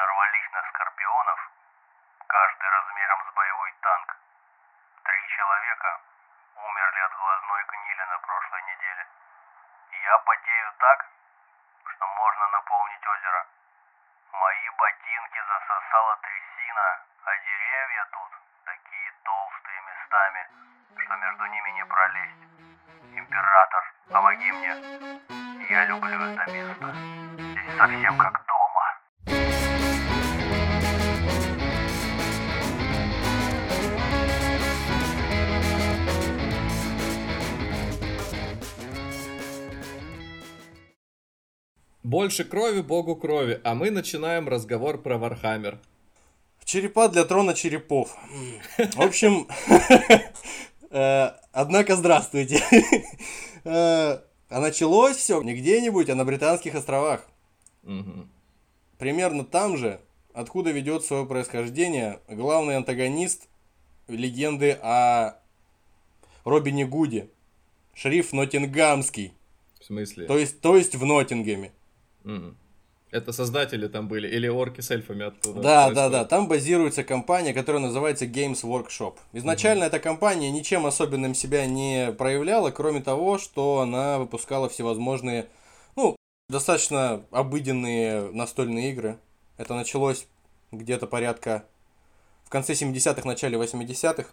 нарвались на скорпионов, каждый размером с боевой танк. Три человека умерли от глазной гнили на прошлой неделе. Я потею так, что можно наполнить озеро. Мои ботинки засосала трясина, а деревья тут такие толстые местами, что между ними не пролезть. Император, помоги мне. Я люблю это место. Здесь совсем как Больше крови, богу крови, а мы начинаем разговор про Вархаммер. Черепа для трона черепов. В общем, э, однако здравствуйте. Э, А началось все не где-нибудь, а на Британских островах. Примерно там же, откуда ведет свое происхождение главный антагонист легенды о Робине Гуде. Шериф Ноттингамский. В смысле? То есть, то есть в Ноттингеме. Это создатели там были, или орки с эльфами оттуда? Да, да, происходят? да. Там базируется компания, которая называется Games Workshop. Изначально эта компания ничем особенным себя не проявляла, кроме того, что она выпускала всевозможные, ну, достаточно обыденные настольные игры. Это началось где-то порядка в конце 70-х, начале 80-х.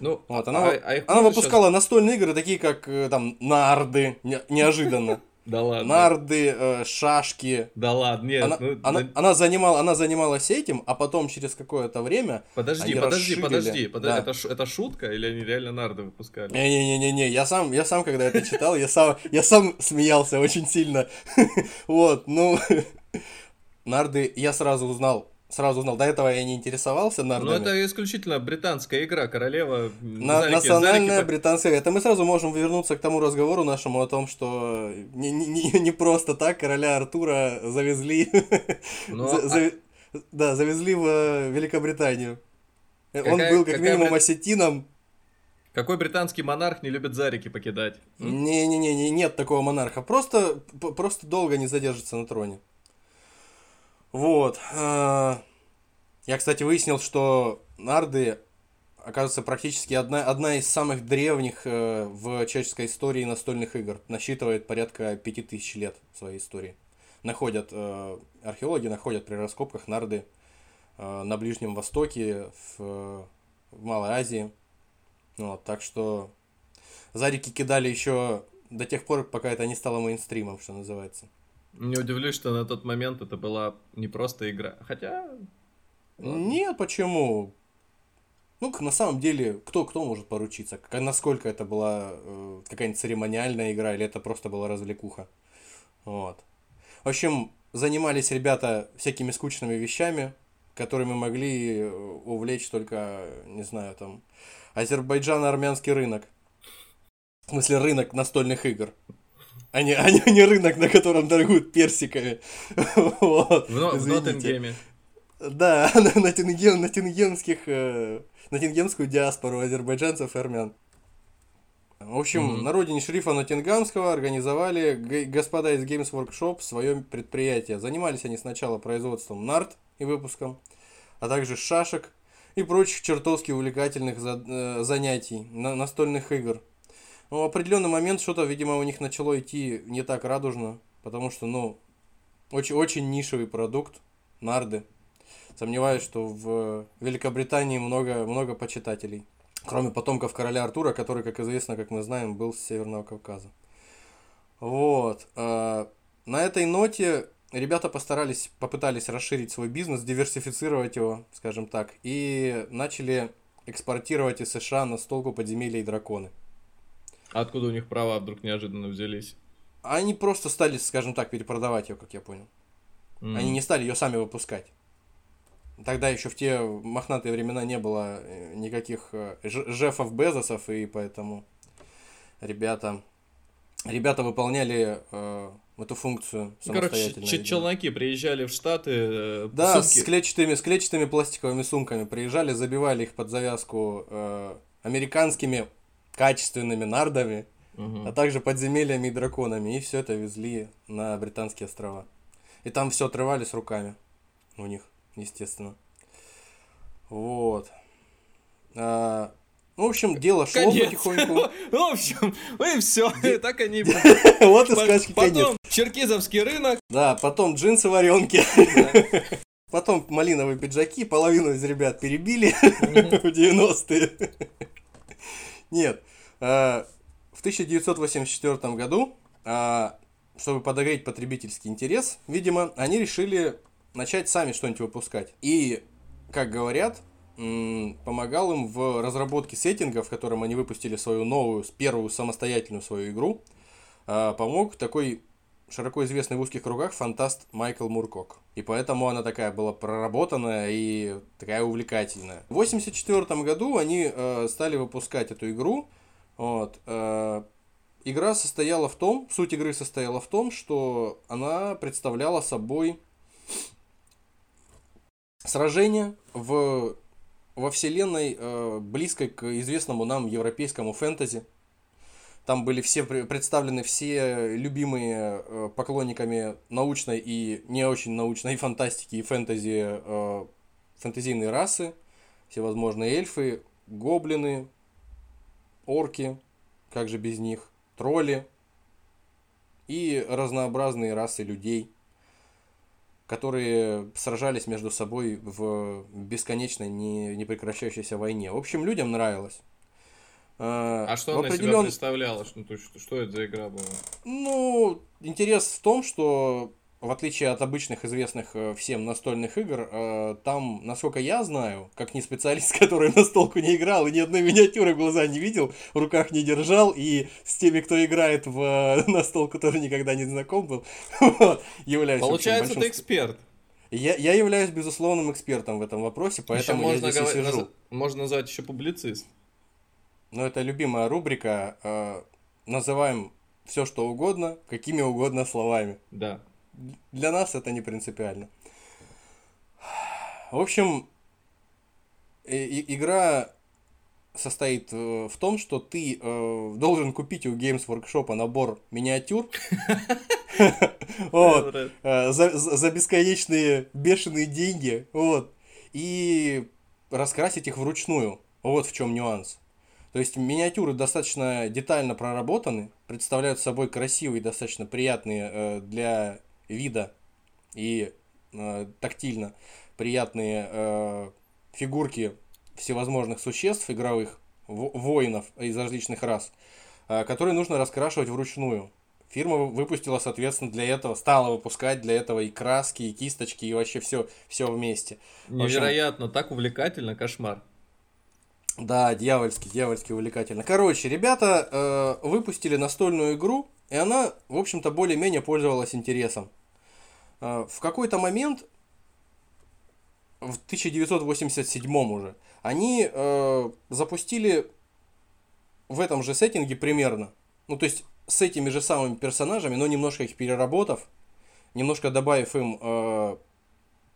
Ну, Вот, а- она, а- а она выпускала настольные игры, такие как э, там нарды, не- неожиданно. Да ладно. Нарды, э, шашки, Да ладно, нет. она, ну, она, да- она занимала, она занималась этим, а потом через какое-то время... Подожди, подожди, расширили. подожди, подожди. Да. Это, это шутка или они реально нарды выпускали? Не-не-не-не, я сам, я сам, когда это читал, я сам, я сам смеялся очень сильно. Вот, ну, нарды я сразу узнал, сразу узнал. До этого я не интересовался Ну, нардами. это исключительно британская игра, королева. На- Зарики- национальная Зарики- британская. Это мы сразу можем вернуться к тому разговору нашему о том, что не, не- не- не просто так короля Артура завезли. Ну, а- Да, завезли в э, Великобританию. Э, Он Какая- был как какая минимум осетином. Какой британский монарх не любит Зарики покидать? Не-не-не, не- нет такого монарха. Просто, просто долго не задержится на троне. Вот. а, Я, кстати, выяснил, что нарды, оказывается, практически одна, одна из самых древних э, в человеческой истории настольных игр. Насчитывает порядка 5000 лет своей истории. Находят, э, археологи находят при раскопках нарды э, на Ближнем Востоке, в, в Малой Азии. Вот, так что Зарики кидали еще до тех пор, пока это не стало мейнстримом, что называется. Не удивлюсь, что на тот момент это была не просто игра. Хотя... Нет, почему? Ну, на самом деле, кто, кто может поручиться? Насколько это была э, какая-нибудь церемониальная игра, или это просто была развлекуха? Вот. В общем, занимались ребята всякими скучными вещами, которыми могли э, увлечь только, не знаю, там, Азербайджано-армянский рынок. В смысле, рынок настольных игр. А не, а не, а не рынок, на котором торгуют персиками. Вот, В, в. Ноттингеме. Да, на, на, тингем, на тингемских, э, на тингемскую диаспору азербайджанцев и армян. В общем, Мгм. на родине шерифа Ноттингамского организовали господа из Games Workshop свое предприятие. Занимались они сначала производством нарт и выпуском, а также шашек и прочих чертовски увлекательных за- э, занятий, на- настольных игр. Но в определенный момент что-то, видимо, у них начало идти не так радужно, потому что, ну, очень, очень нишевый продукт, нарды. Сомневаюсь, что в Великобритании много, много почитателей. Кроме потомков короля Артура, который, как известно, как мы знаем, был с Северного Кавказа. Вот. э, На этой ноте ребята постарались, попытались расширить свой бизнес, диверсифицировать его, скажем так, и начали экспортировать из США настолку подземелья и драконы. Откуда у них права вдруг неожиданно взялись? Они просто стали, скажем так, перепродавать ее, как я понял. М. Они не стали ее сами выпускать. Тогда еще в те мохнатые времена не было э, никаких э, Жефов Безосов, и поэтому ребята, ребята выполняли э, эту функцию Ну, Короче, самостоятельно. видимо. челноки приезжали в Штаты. э, Да, сумки- с клетчатыми, с клетчатыми пластиковыми сумками приезжали, забивали их под завязку э, американскими качественными нардами, Мгм. а также подземельями и драконами, и все это везли на британские острова. И там все отрывали с руками у них. естественно. Вот. А, ну, в общем, дело шло Конец. потихоньку. В общем, и все. Так они... Вот и сказки. Потом Черкизовский рынок. Да, потом джинсы варенки. Потом малиновые пиджаки, половину из ребят перебили в 90-е. Нет. а, В 1984 году, а, чтобы подогреть потребительский интерес, видимо, они решили начать сами что-нибудь выпускать. И, как говорят, помогал им в разработке сеттинга, в котором они выпустили свою новую, первую самостоятельную свою игру, а, помог такой широко известный в узких кругах фантаст Майкл Муркок. И поэтому она такая была проработанная и такая увлекательная. В 1984 году они э, стали выпускать эту игру. Вот, э, игра состояла в том, суть игры состояла в том, что она представляла собой сражение в, во вселенной, э, близкой к известному нам европейскому фэнтези. Там были все пре- представлены все любимые э, поклонниками научной и не очень научной фантастики и фэнтези э, фэнтезийные расы, всевозможные эльфы, гоблины, орки, как же без них, тролли и разнообразные расы людей, которые сражались между собой в бесконечной, не, непрекращающейся войне. В общем, людям нравилось. Э, А что она из себя определен- представляла? Что, то что, что это за игра была? Ну, интерес в том, что в отличие от обычных известных э, всем настольных игр, э, там, насколько я знаю, как не специалист, который на столку не играл и ни одной миниатюры в глаза не видел, в руках не держал, и с теми, кто играет в э, настолку, тоже никогда не знаком был, вот, являюсь Получается, ты большим- эксперт. Я, я являюсь безусловным экспертом в этом вопросе, Еще поэтому я можно, здесь и говорить- сижу. можно назвать еще публицист. Но это любимая рубрика. э, называем все что угодно, какими угодно словами. Да. Для нас это не принципиально. В общем, и- и- игра состоит э, в том, что ты э, должен купить у Games Workshop набор миниатюр. Э, За бесконечные бешеные деньги. Вот. И раскрасить их вручную. Вот в чем нюанс. То есть миниатюры достаточно детально проработаны, представляют собой красивые, достаточно приятные э, для вида и э, тактильно приятные э, фигурки всевозможных существ игровых, во- воинов из различных рас, э, которые нужно раскрашивать вручную. Фирма вы- выпустила, соответственно, для этого, стала выпускать для этого и краски, и кисточки, и вообще все, все вместе. В общем, Невероятно, так увлекательно, кошмар. Да, дьявольски, дьявольски увлекательно. Короче, ребята э, выпустили настольную игру, и она, в общем-то, более-менее пользовалась интересом. Э, в какой-то момент, в 1987 уже, они э, запустили в этом же сеттинге примерно, ну, то есть с этими же самыми персонажами, но немножко их переработав, немножко добавив им э,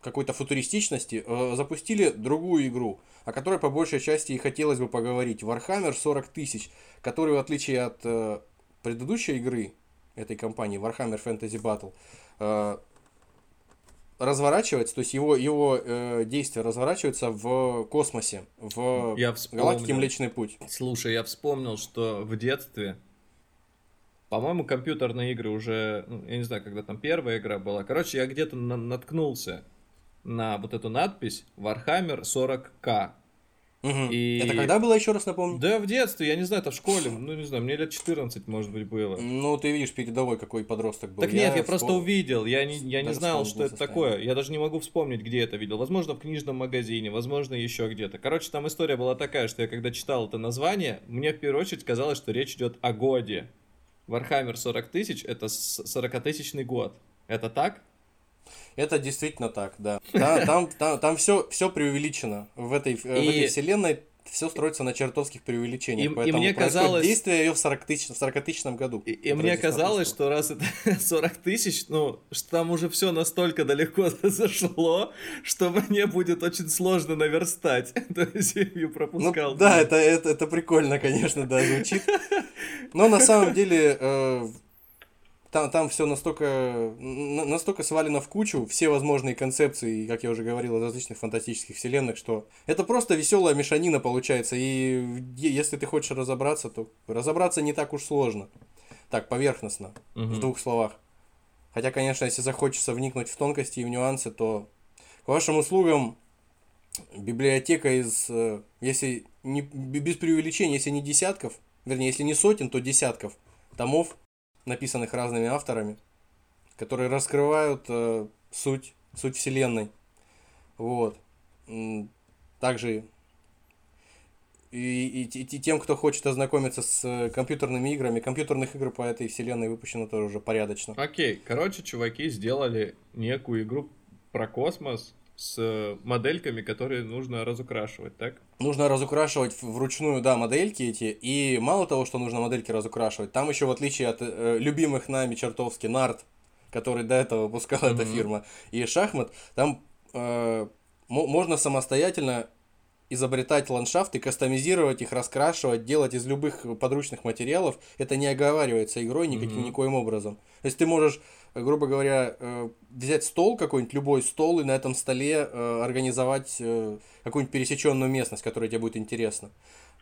какой-то футуристичности, э, запустили другую игру, о которой по большей части и хотелось бы поговорить. Warhammer 40 тысяч, который, в отличие от э, предыдущей игры этой компании, Warhammer Fantasy Battle, э, разворачивается, то есть его, его э, действия разворачиваются в космосе, в Я галактике. Млечный Путь. Слушай, я вспомнил, что в детстве, по-моему, компьютерные игры уже, ну, я не знаю, когда там первая игра была. Короче, я где-то на- наткнулся на вот эту надпись Warhammer 40к. Мгм. И- Это когда было, еще раз напомню? Да в детстве, я не знаю, это в школе, ну не знаю, мне лет 14, может быть, было. Ну, ты видишь, передовой какой подросток был. Так нет, я просто вспом- увидел, я не, я не знал, что это состояние. такое. Я даже не могу вспомнить, где это видел. Возможно, в книжном магазине, возможно, еще где-то. Короче, там история была такая, что я когда читал это название, мне в первую очередь казалось, что речь идет о годе. Warhammer 40 тысяч это 40-тысячный год. Это так? Это действительно так, да. Та- Там, там, там, все, все преувеличено. В этой, в И- этой вселенной все строится на чертовских преувеличениях. И- и поэтому мне происходит казалось- действие ее в 40 тысяч, в 40 тысячном году. И, и мне казалось, что раз это 40 тысяч, ну, что там уже все настолько далеко зашло, что мне будет очень сложно наверстать. То есть я ее Ну, пропускал. да, это, это, это прикольно, конечно, да, звучит. Но на самом деле, э, там, там все настолько, настолько свалено в кучу, все возможные концепции, как я уже говорил, из различных фантастических вселенных, что это просто веселая мешанина получается. И если ты хочешь разобраться, то разобраться не так уж сложно. Так, поверхностно, Мгм. в двух словах. Хотя, конечно, если захочется вникнуть в тонкости и в нюансы, то к вашим услугам библиотека из, э, если не, без преувеличения, если не десятков, вернее, если не сотен, то десятков томов, написанных разными авторами, которые раскрывают э, суть, суть вселенной. Вот. Также и, и те- и тем, кто хочет ознакомиться с э, компьютерными играми, компьютерных игр по этой вселенной выпущено тоже уже порядочно. Окей, короче, чуваки сделали некую игру про космос с э, модельками, которые нужно разукрашивать, так? Нужно разукрашивать вручную, да, модельки эти. И мало того, что нужно модельки разукрашивать, там еще, в отличие от э, любимых нами чертовски нарт, который до этого выпускала эта Мгм. фирма, и шахмат, там э, мо- можно самостоятельно изобретать ландшафты, кастомизировать их, раскрашивать, делать из любых подручных материалов. Это не оговаривается игрой никаким, Мгм. никоим образом. То есть ты можешь, грубо говоря, э, взять стол какой-нибудь, любой стол, и на этом столе э, организовать э, какую-нибудь пересеченную местность, которая тебе будет интересна.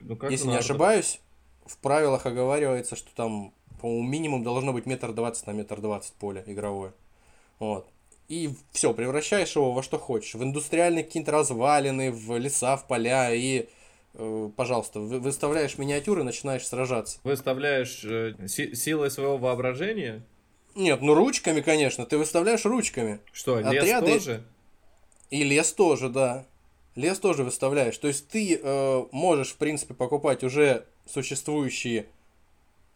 Ну, как Если не ошибаюсь, в правилах оговаривается, что там, по-моему, минимум должно быть метр двадцать на метр двадцать поле игровое. Вот. И все, превращаешь его во что хочешь. В индустриальные какие-то развалины, в леса, в поля. И, э, пожалуйста, вы- выставляешь миниатюры, начинаешь сражаться. Выставляешь э, си- силой своего воображения? Нет, ну ручками, конечно. Ты выставляешь ручками. Что, лес Отряды- тоже? И лес тоже, да. Лес тоже выставляешь. То есть ты э, можешь, в принципе, покупать уже существующие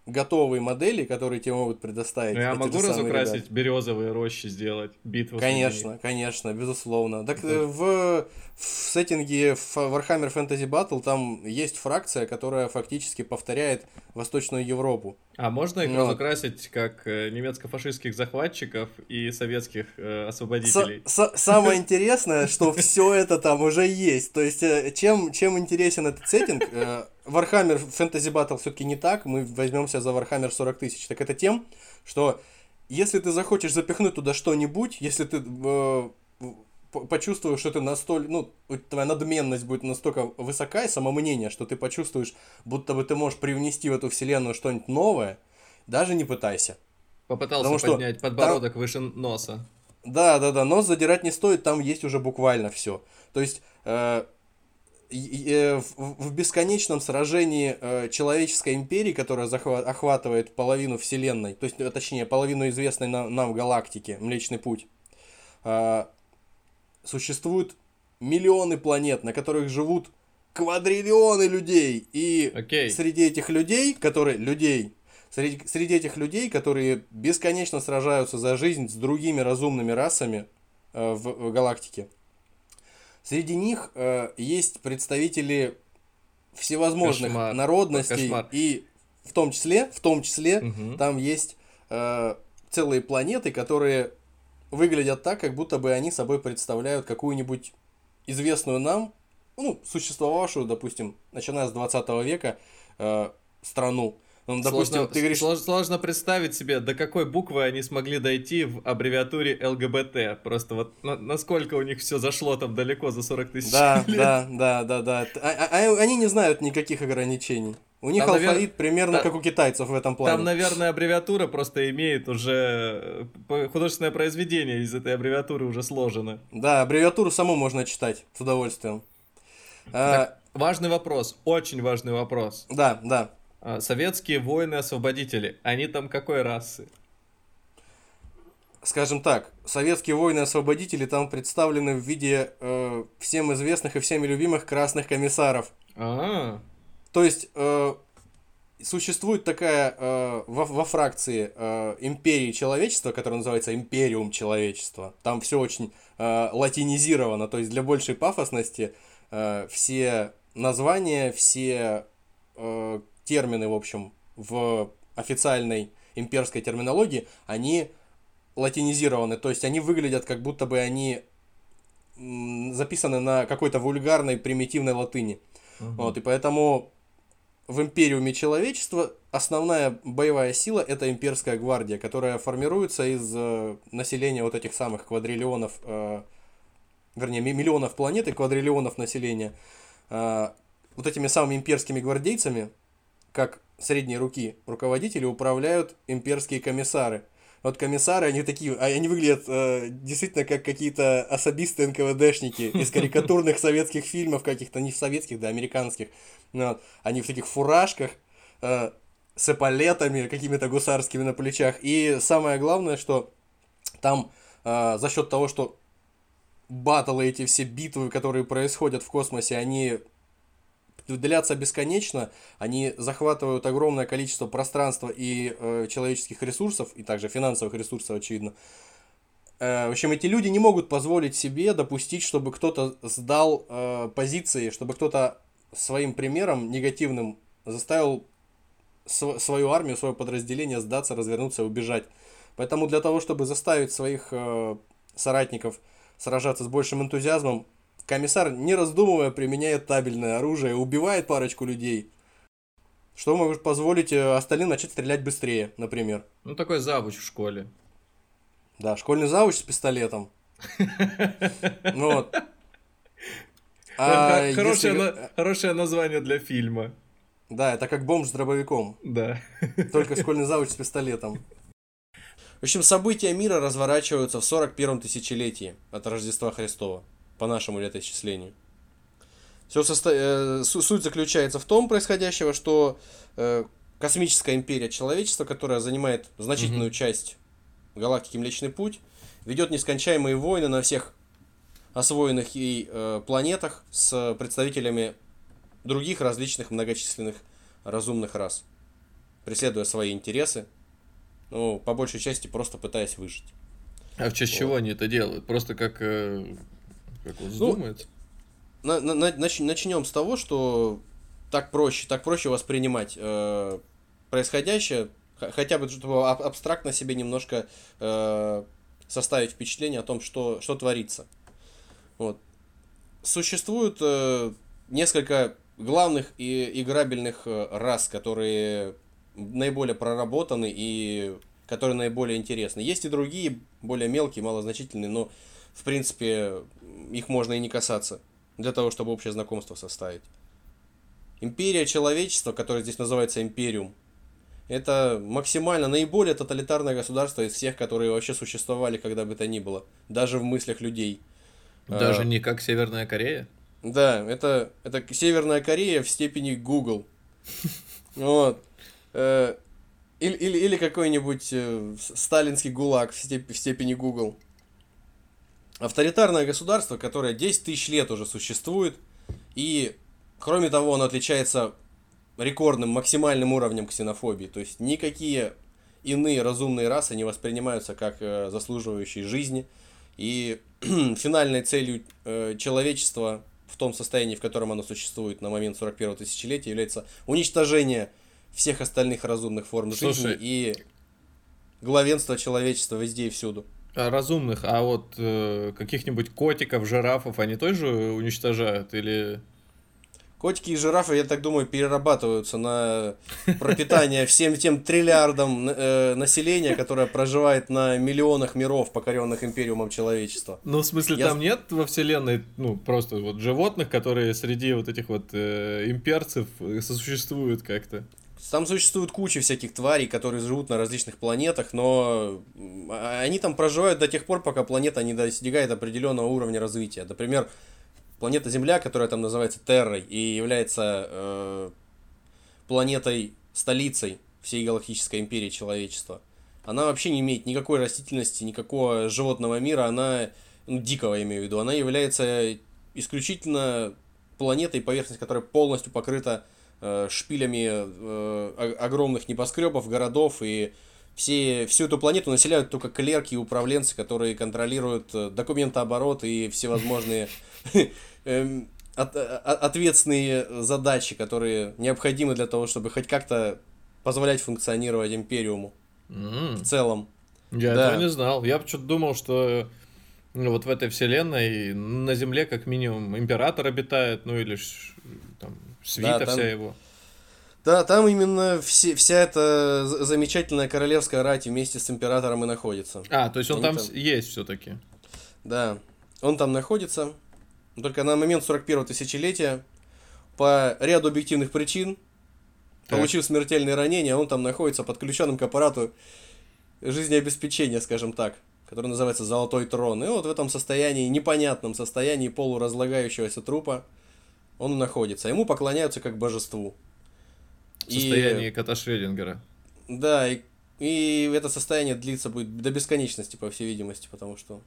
готовые модели, которые тебе могут предоставить. Ну, я могу разукрасить ребята. березовые рощи сделать, битву Конечно, конечно, безусловно. Так э, в, в сеттинге Warhammer Fantasy Battle там есть фракция, которая фактически повторяет Восточную Европу. А можно их Ну. разукрасить как э, немецко-фашистских захватчиков и советских э, освободителей? са- самое интересное, что все это там уже есть. То есть, э, чем, чем интересен этот сеттинг, э, Warhammer Fantasy Battle все-таки не так, мы возьмемся за Warhammer 40 тысяч. Так это тем, что если ты захочешь запихнуть туда что-нибудь, если ты э, почувствуешь, что ты настолько, ну, твоя надменность будет настолько высока и самомнение, что ты почувствуешь, будто бы ты можешь привнести в эту вселенную что-нибудь новое, даже не пытайся. Попытался Потому что поднять подбородок выше носа. Да, да, да, нос задирать не стоит, там есть уже буквально все. То есть э, э, в, в бесконечном сражении э, человеческой империи, которая захва- охватывает половину вселенной, то есть, э, точнее, половину известной нам, нам галактики, Млечный Путь, э, существуют миллионы планет, на которых живут квадриллионы людей. И Окей. среди этих людей, которые людей, среди, среди этих людей, которые бесконечно сражаются за жизнь с другими разумными расами э, в, в галактике, среди них э, есть представители всевозможных Кошмар. народностей Кошмар. и в том числе, в том числе, Мгм. там есть э, целые планеты, которые выглядят так, как будто бы они собой представляют какую-нибудь известную нам, ну, существовавшую, допустим, начиная с 20 века, э, страну. Ну, допустим, сложно, ты говоришь, слож- сложно представить себе, до какой буквы они смогли дойти в аббревиатуре ЛГБТ. Просто вот на- насколько у них все зашло там далеко за 40 тысяч да, лет. да, да, да, да. Т- а- а- они не знают никаких ограничений. У них Там, алфавит навер- примерно та- как у китайцев в этом плане. Там, наверное, аббревиатура просто имеет уже... э, Художественное произведение из этой аббревиатуры уже сложено. Да, аббревиатуру саму можно читать с удовольствием. А, Так, важный вопрос, очень важный вопрос. да, да. А, Советские воины-освободители, они там какой расы? скажем так, советские воины-освободители там представлены в виде э, всем известных и всеми любимых красных комиссаров. А, То есть э, существует такая э, во, во фракции э, империи человечества, которая называется Империум человечества. Там все очень э, латинизировано, то есть для большей пафосности э, все названия, все э, термины, в общем, в официальной имперской терминологии, они латинизированы, то есть они выглядят как будто бы они записаны на какой-то вульгарной примитивной латыни. мгм. Вот, и поэтому в Империуме человечества основная боевая сила это имперская гвардия, которая формируется из э, населения вот этих самых квадриллионов, э, вернее, миллионов планет и квадриллионов населения. Э, вот этими самыми имперскими гвардейцами, как средней руки руководители, управляют имперские комиссары. Вот комиссары, они такие, а они выглядят э, действительно как какие-то особисты НКВДшники из карикатурных советских фильмов каких-то, не советских, да, американских. Ну, вот. Они в таких фуражках, э, с эполетами какими-то гусарскими на плечах. И самое главное, что там э, за счет того, что батлы эти все битвы, которые происходят в космосе, они длятся бесконечно, они захватывают огромное количество пространства и э, человеческих ресурсов, и также финансовых ресурсов, очевидно. Э, в общем, эти люди не могут позволить себе допустить, чтобы кто-то сдал э, позиции, чтобы кто-то своим примером негативным заставил св- свою армию, свое подразделение сдаться, развернуться и убежать. Поэтому для того, чтобы заставить своих э, соратников сражаться с большим энтузиазмом, комиссар, не раздумывая, применяет табельное оружие, убивает парочку людей. Что может позволить э, остальным начать стрелять быстрее, например. Ну, такой завуч в школе. Да, школьный завуч с пистолетом. Ну вот. А хорошее название для фильма. Да, это как бомж с дробовиком. Да. Только школьный завуч с пистолетом. В общем, события мира разворачиваются в 41-м тысячелетии от Рождества Христова, по нашему летоисчислению. Все суть заключается в том происходящего, что э, космическая империя человечества, которая занимает значительную Мгм. часть галактики Млечный Путь, ведет нескончаемые войны на всех освоенных ей э, планетах с представителями других различных многочисленных разумных рас, преследуя свои интересы, ну, по большей части просто пытаясь выжить. А в честь Вот. чего они это делают? Просто как, э, как на- на- нач- начнем с того, что так проще, так проще воспринимать э, происходящее, хотя бы чтобы аб- абстрактно себе немножко э, составить впечатление о том, что, что творится. Вот. Существует э, несколько главных и играбельных э, рас, которые наиболее проработаны и которые наиболее интересны. Есть и другие, более мелкие, малозначительные, но в принципе их можно и не касаться для того, чтобы общее знакомство составить. Империя человечества, которая здесь называется Империум, это максимально наиболее тоталитарное государство из всех, которые вообще существовали когда бы то ни было, даже в мыслях людей. Даже А, не как Северная Корея? Да, это, это Северная Корея в степени Google. Вот. Э, Или, или, или какой-нибудь э, сталинский ГУЛАГ в, степ- в степени Google. Авторитарное государство, которое 10 тысяч лет уже существует, и, кроме того, оно отличается рекордным, максимальным уровнем ксенофобии. То есть никакие иные разумные расы не воспринимаются как э, заслуживающие жизни. И финальной целью э, человечества в том состоянии, в котором оно существует на момент 41-го тысячелетия, является уничтожение всех остальных разумных форм Слушай. жизни и главенство человечества везде и всюду. А разумных, а вот э, каких-нибудь котиков, жирафов они тоже уничтожают? Или... Котики и жирафы, я так думаю, перерабатываются на пропитание всем тем триллиардам э, населения, которое проживает на миллионах миров, покоренных империумом человечества. Ну, в смысле, Я там нет во вселенной, ну, просто вот животных, которые среди вот этих вот э, имперцев э, сосуществуют как-то? Там существует куча всяких тварей, которые живут на различных планетах, но а- они там проживают до тех пор, пока планета не достигает определенного уровня развития. Например, планета Земля, которая там называется Террой и является э, планетой столицей всей галактической империи человечества. Она вообще не имеет никакой растительности, никакого животного мира, она, ну, дикого я имею в виду, она является исключительно планетой, поверхность которой полностью покрыта шпилями э, огромных небоскребов, городов, и все, всю эту планету населяют только клерки и управленцы, которые контролируют э, документооборот и всевозможные эм, ответственные задачи, которые необходимы для того, чтобы хоть как-то позволять функционировать империуму в целом. Я этого не знал. Я что-то думал, что ну, вот в этой вселенной на Земле как минимум император обитает, ну или свита Да, там- вся его. Да, там именно все, вся эта замечательная королевская рать вместе с императором и находится. А, то есть он там там- есть все-таки. Да, он там находится. Только на момент 41-го тысячелетия по ряду объективных причин, Так. получив смертельные ранения, он там находится подключенным к аппарату жизнеобеспечения, скажем так, который называется «Золотой трон». И вот в этом состоянии, непонятном состоянии полуразлагающегося трупа он находится. Ему поклоняются как божеству. В состоянии кота Шрёдингера. Да, и, и это состояние длится будет до бесконечности, по всей видимости, потому что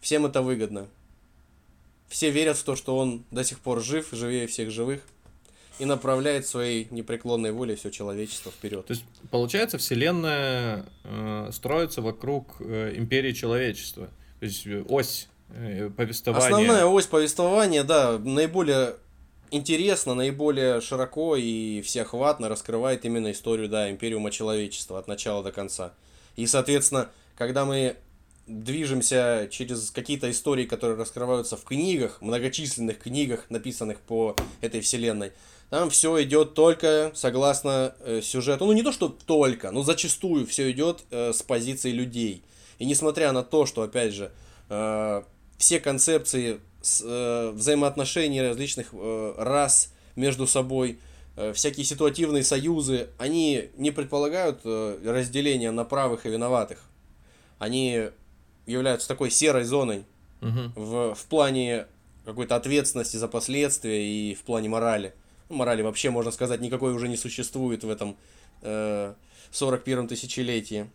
всем это выгодно. Все верят в то, что он до сих пор жив, живее всех живых, и направляет своей непреклонной волей все человечество вперед. То есть, получается, вселенная э, строится вокруг э, империи человечества. То есть э, ось э, повествования. Основная ось повествования, да, наиболее интересно, наиболее широко и всеохватно раскрывает именно историю, да, империума человечества от начала до конца. И, соответственно, когда мы движемся через какие-то истории, которые раскрываются в книгах, многочисленных книгах, написанных по этой вселенной, там все идет только согласно э, сюжету. Ну, не то, что только, но зачастую все идет э, с позиции людей. И несмотря на то, что, опять же, э, все концепции с, э, взаимоотношений различных э, рас между собой, э, всякие ситуативные союзы, они не предполагают э, разделения на правых и виноватых. Они являются такой серой зоной Мгм. в, в плане какой-то ответственности за последствия и в плане морали. Ну, морали вообще, можно сказать, никакой уже не существует в этом э, 41-м тысячелетии.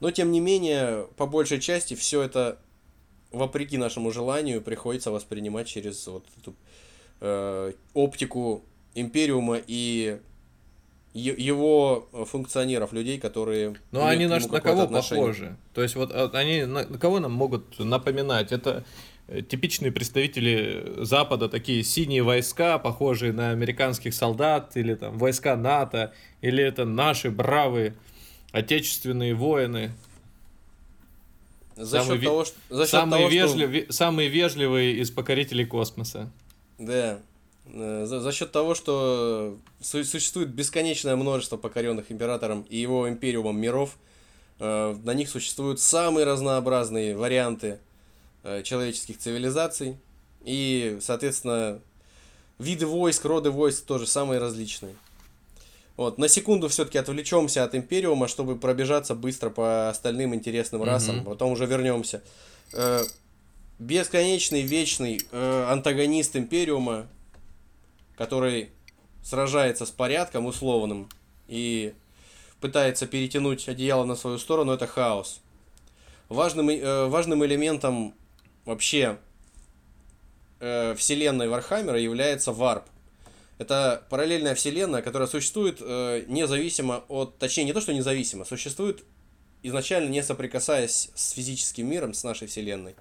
Но, тем не менее, по большей части все это, вопреки нашему желанию, приходится воспринимать через вот эту э, оптику Империума и его функционеров, людей, которые... Ну, они на, на кого отношение. похожи? То есть, вот а, они на, на кого нам могут напоминать? Это э, типичные представители Запада, такие синие войска, похожие на американских солдат, или там войска НАТО, или это наши бравые отечественные воины, За Самый счет того, что... За счет самые, того, что- вежливые, самые вежливые из покорителей космоса. Да. Э, За, за счет того, что су- существует бесконечное множество покоренных императором и его империумом миров, э, на них существуют самые разнообразные варианты э, человеческих цивилизаций. И, соответственно, виды войск, роды войск тоже самые различные. Вот, на секунду все-таки отвлечемся от Империума, чтобы пробежаться быстро по остальным интересным расам, Мгм. потом уже вернемся. Э, бесконечный, вечный э, антагонист Империума, который сражается с порядком условным и пытается перетянуть одеяло на свою сторону, это хаос. Важным, э, важным элементом вообще э, вселенной Вархаммера является варп. Это параллельная вселенная, которая существует э, независимо от... Точнее, не то, что независимо, существует изначально не соприкасаясь с физическим миром, с нашей вселенной.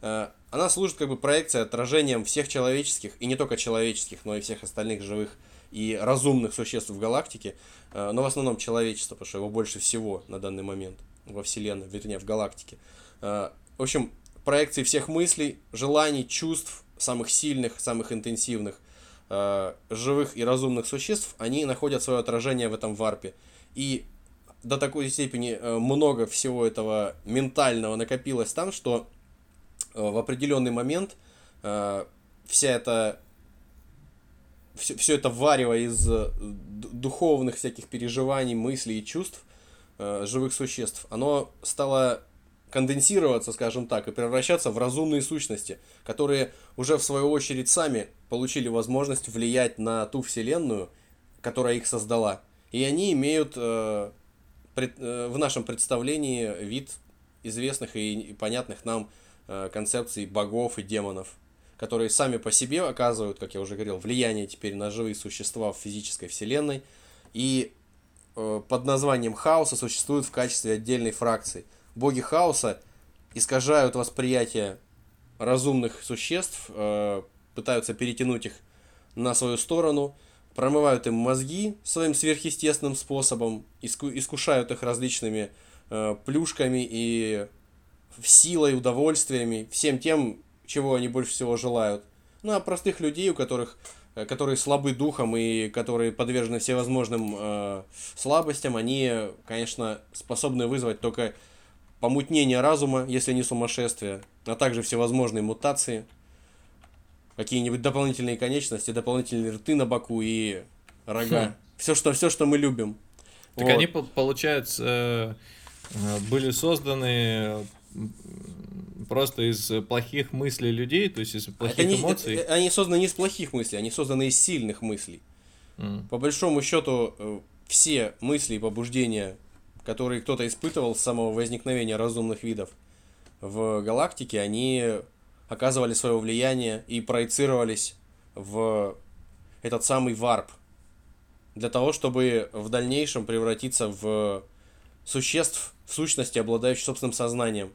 Э, она служит как бы проекцией, отражением всех человеческих, и не только человеческих, но и всех остальных живых и разумных существ в галактике, э, но в основном человечество, потому что его больше всего на данный момент во вселенной, вернее, в галактике. Э, В общем, проекции всех мыслей, желаний, чувств, самых сильных, самых интенсивных, э, живых и разумных существ, они находят свое отражение в этом варпе. И до такой степени э, много всего этого ментального накопилось там, что э, в определенный момент вся эта все, все это варево из духовных всяких переживаний, мыслей и чувств э, живых существ, оно стало конденсироваться, скажем так, и превращаться в разумные сущности, которые уже в свою очередь сами получили возможность влиять на ту вселенную, которая их создала. И они имеют э, пред- э, в нашем представлении вид известных и, и понятных нам э, концепций богов и демонов, которые сами по себе оказывают, как я уже говорил, влияние теперь на живые существа в физической вселенной. И э, под названием хаоса существуют в качестве отдельной фракции. Боги хаоса искажают восприятие разумных существ, э, пытаются перетянуть их на свою сторону, промывают им мозги своим сверхъестественным способом, иску- искушают их различными э, плюшками и силой, удовольствиями, всем тем, чего они больше всего желают. Ну а простых людей, у которых э, которые слабы духом и которые подвержены всевозможным э, слабостям, они, конечно, способны вызвать только помутнение разума, если не сумасшествие, а также всевозможные мутации, какие-нибудь дополнительные конечности, дополнительные рты на боку и рога. Хм. Все, что, все, что мы любим. Так вот. они, получается, э, были созданы просто из плохих мыслей людей, то есть из плохих это эмоций. это, они созданы не из плохих мыслей, они созданы из сильных мыслей. Mm. По большому счету, э, все мысли и побуждения, которые кто-то испытывал с самого возникновения разумных видов в галактике, они оказывали свое влияние и проецировались в этот самый варп. Для того, чтобы в дальнейшем превратиться в существ, в сущности, обладающих собственным сознанием.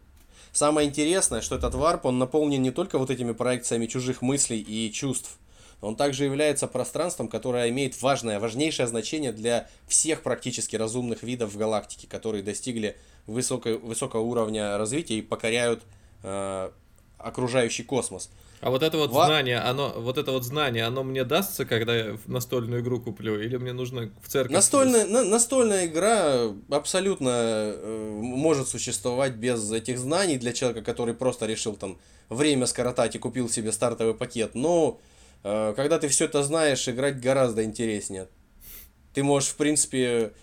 Самое интересное, что этот варп, он наполнен не только вот этими проекциями чужих мыслей и чувств, он также является пространством, которое имеет важное, важнейшее значение для всех практически разумных видов в галактике, которые достигли высокой, высокого уровня развития и покоряют э, окружающий космос. А вот это вот Ва... знание, оно, вот это вот знание, оно мне дастся, когда я настольную игру куплю, или мне нужно в церковь? Настольная, на, настольная игра абсолютно э, может существовать без этих знаний для человека, который просто решил там время скоротать и купил себе стартовый пакет. Но когда ты все это знаешь, играть гораздо интереснее. Ты можешь, в принципе,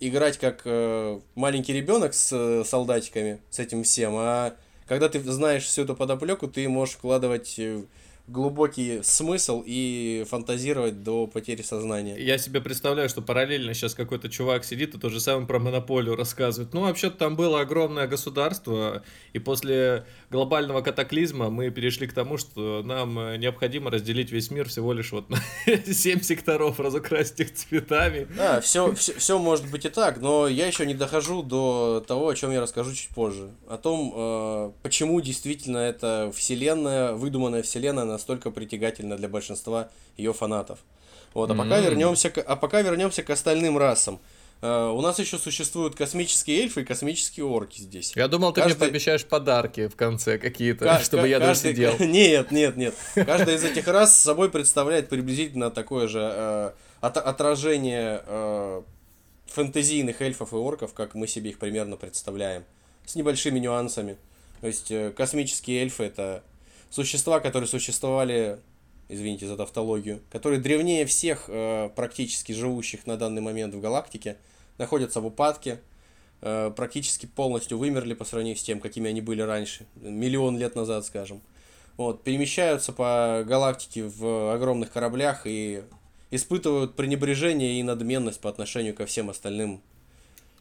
играть как э, маленький ребенок с э, солдатиками, с этим всем, а когда ты знаешь всю эту подоплеку, ты можешь вкладывать э, глубокий смысл и фантазировать до потери сознания. Я себе представляю, что параллельно сейчас какой-то чувак сидит и то же самое про монополию рассказывает. Ну, вообще-то там было огромное государство, и после глобального катаклизма мы перешли к тому, что нам э, необходимо разделить весь мир всего лишь вот на 7 секторов, разукрасить их цветами. Да, все, все, все может быть и так, но я еще не дохожу до того, о чем я расскажу чуть позже. О том, э, почему действительно эта вселенная, выдуманная вселенная, настолько притягательна для большинства ее фанатов. Вот, а пока mm-hmm. вернемся, к, а пока вернемся к остальным расам. Uh, у нас еще существуют космические эльфы и космические орки здесь. Я думал, ты Каждый... мне пообещаешь подарки в конце какие-то, К- чтобы я каждый... досидел. Нет, нет, нет. Каждая из этих рас собой представляет приблизительно такое же uh, от- отражение uh, фэнтезийных эльфов и орков, как мы себе их примерно представляем, с небольшими нюансами. То есть э, космические эльфы это существа, которые существовали, извините за тавтологию, которые древнее всех э, практически живущих на данный момент в галактике, находятся в упадке, э, практически полностью вымерли по сравнению с тем, какими они были раньше, миллион лет назад, скажем. Вот, перемещаются по галактике в огромных кораблях и испытывают пренебрежение и надменность по отношению ко всем остальным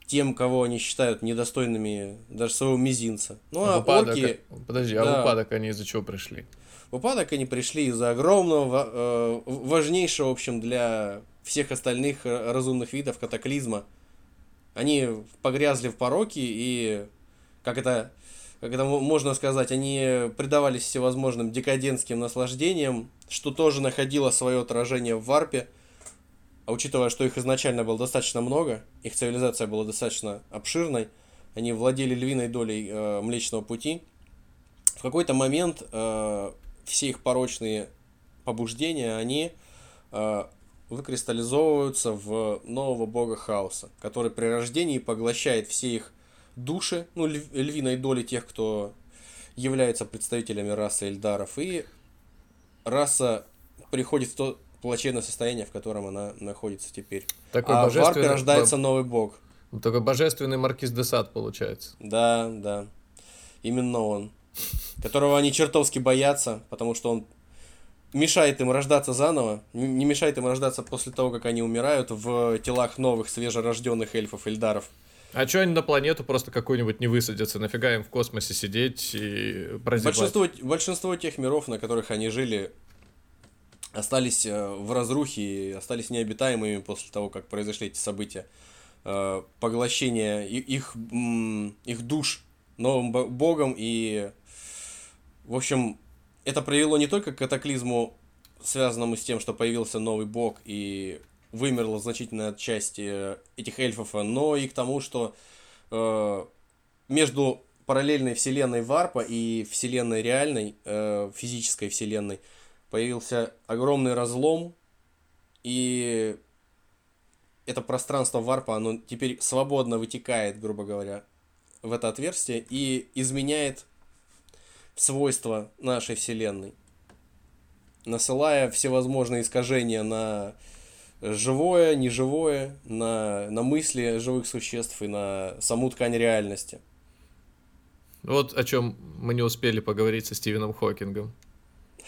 тем, кого они считают недостойными даже своего мизинца. Ну, а, а упадок, орки... Подожди, а да, в упадок они из-за чего пришли? В упадок они пришли из-за огромного, э, важнейшего, в общем, для всех остальных разумных видов катаклизма. Они погрязли в пороке и, как это, как это можно сказать, они предавались всевозможным декадентским наслаждениям, что тоже находило свое отражение в варпе – а учитывая, что их изначально было достаточно много, их цивилизация была достаточно обширной, они владели львиной долей э, Млечного Пути, в какой-то момент э, все их порочные побуждения, они э, выкристаллизовываются в нового бога хаоса, который при рождении поглощает все их души, ну, львиной доли тех, кто является представителями расы Эльдаров, и раса приходит в то, плачевное состояние, в котором она находится теперь. Такой а в Варпе рождается новый бог. Такой божественный маркиз де Сад получается. Да, да. Именно он. Которого они чертовски боятся, потому что он мешает им рождаться заново, не мешает им рождаться после того, как они умирают в телах новых свежерожденных эльфов Эльдаров. А что они на планету просто какую-нибудь не высадятся? Нафига им в космосе сидеть и прозябать? Большинство, большинство тех миров, на которых они жили, остались э, в разрухе остались необитаемыми после того, как произошли эти события. Э, поглощение их, их душ новым богом и, в общем, это привело не только к катаклизму, связанному с тем, что появился новый бог и вымерла значительная часть э, этих эльфов, но и к тому, что между параллельной вселенной Варпа и вселенной реальной, физической вселенной, появился огромный разлом, И это пространство варпа, оно теперь свободно вытекает, грубо говоря, в это отверстие и изменяет свойства нашей Вселенной, насылая всевозможные искажения на живое, неживое, на, на мысли живых существ и на саму ткань реальности. Вот о чем мы не успели поговорить со Стивеном Хокингом.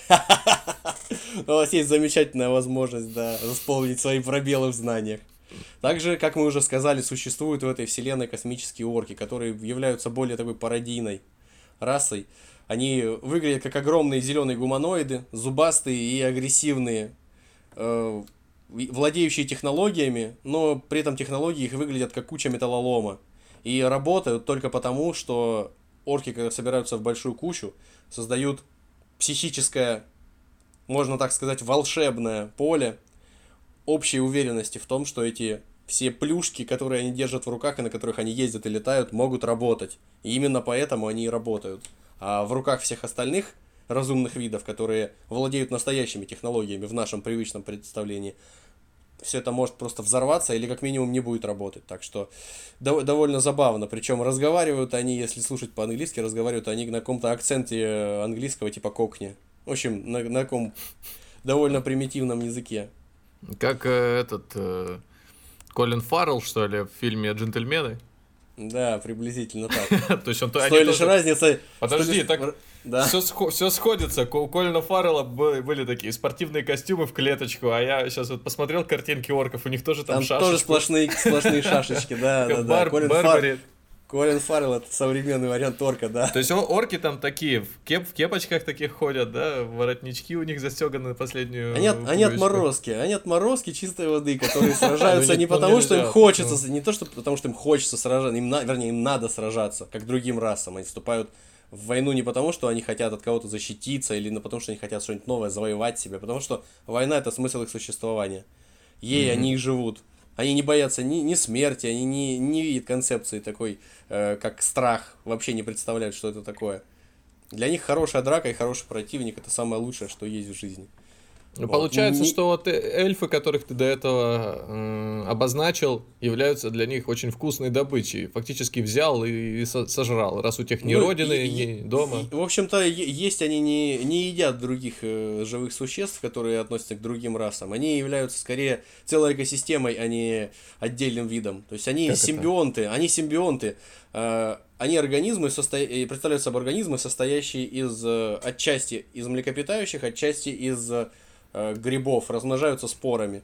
У вас есть замечательная возможность, да, восполнить свои пробелы в знаниях. Также, как мы уже сказали, существуют в этой вселенной космические орки, которые являются более такой пародийной расой. Они выглядят как огромные зеленые гуманоиды, зубастые и агрессивные, э, владеющие технологиями, но при этом технологии их выглядят как куча металлолома. И работают только потому, что орки, когда собираются в большую кучу, создают психическое, можно так сказать, волшебное поле общей уверенности в том, что эти все плюшки, которые они держат в руках и на которых они ездят и летают, могут работать. И именно поэтому они и работают. А в руках всех остальных разумных видов, которые владеют настоящими технологиями в нашем привычном представлении, все это может просто взорваться или как минимум не будет работать. Так что дов- довольно забавно. Причем разговаривают они, если слушать по-английски, разговаривают они на каком-то акценте английского типа кокни. В общем, на, на каком довольно примитивном языке. Как э, этот э, Колин Фаррелл, что ли, в фильме «Джентльмены»? Да, приблизительно так. То есть он... С той лишь разницей... Подожди, так все, сходится. У Колина Фаррелла были такие спортивные костюмы в клеточку, а я сейчас вот посмотрел картинки орков, у них тоже там, там шашечки. тоже сплошные, сплошные шашечки, да, да, да. Колин Фаррелл это современный вариант орка, да. То есть орки там такие, в, кеп, в кепочках таких ходят, да, воротнички у них застеганы на последнюю Они, от, они отморозки, они отморозки чистой воды, которые сражаются не потому, что им хочется, не то, что потому, что им хочется сражаться, им, вернее, им надо сражаться, как другим расам. Они вступают в войну не потому, что они хотят от кого-то защититься, или потому, что они хотят что-нибудь новое завоевать себе, потому что война — это смысл их существования. Ей они и живут. Они не боятся ни, ни смерти, они не, не видят концепции такой, э, как страх, вообще не представляют, что это такое. Для них хорошая драка и хороший противник это самое лучшее, что есть в жизни. Ну, вот. Получается, не... что вот э, эльфы, которых ты до этого обозначил, являются для них очень вкусной добычей. Фактически взял и, и сожрал, раз у тех ни ну, родины, и, ни дома. И, в общем-то, есть они не, не едят других э, живых существ, которые относятся к другим расам. Они являются скорее целой экосистемой, а не отдельным видом. То есть они как симбионты, это? они симбионты. Э, они организмы, состо... представляют собой организмы, состоящие из э, отчасти из млекопитающих, отчасти из э, грибов, размножаются спорами.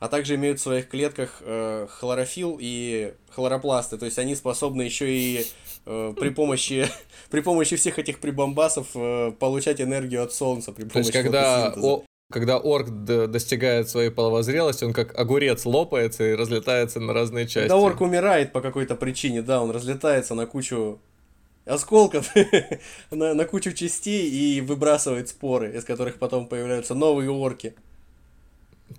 А также имеют в своих клетках э, хлорофилл и хлоропласты. То есть они способны еще и э, при помощи при помощи всех этих прибамбасов э, получать энергию от солнца. При помощи То есть когда о, когда орк достигает своей половозрелости, он как огурец лопается и разлетается на разные части. Когда орк умирает по какой-то причине, да, он разлетается на кучу осколков на, на кучу частей и выбрасывает споры, из которых потом появляются новые орки.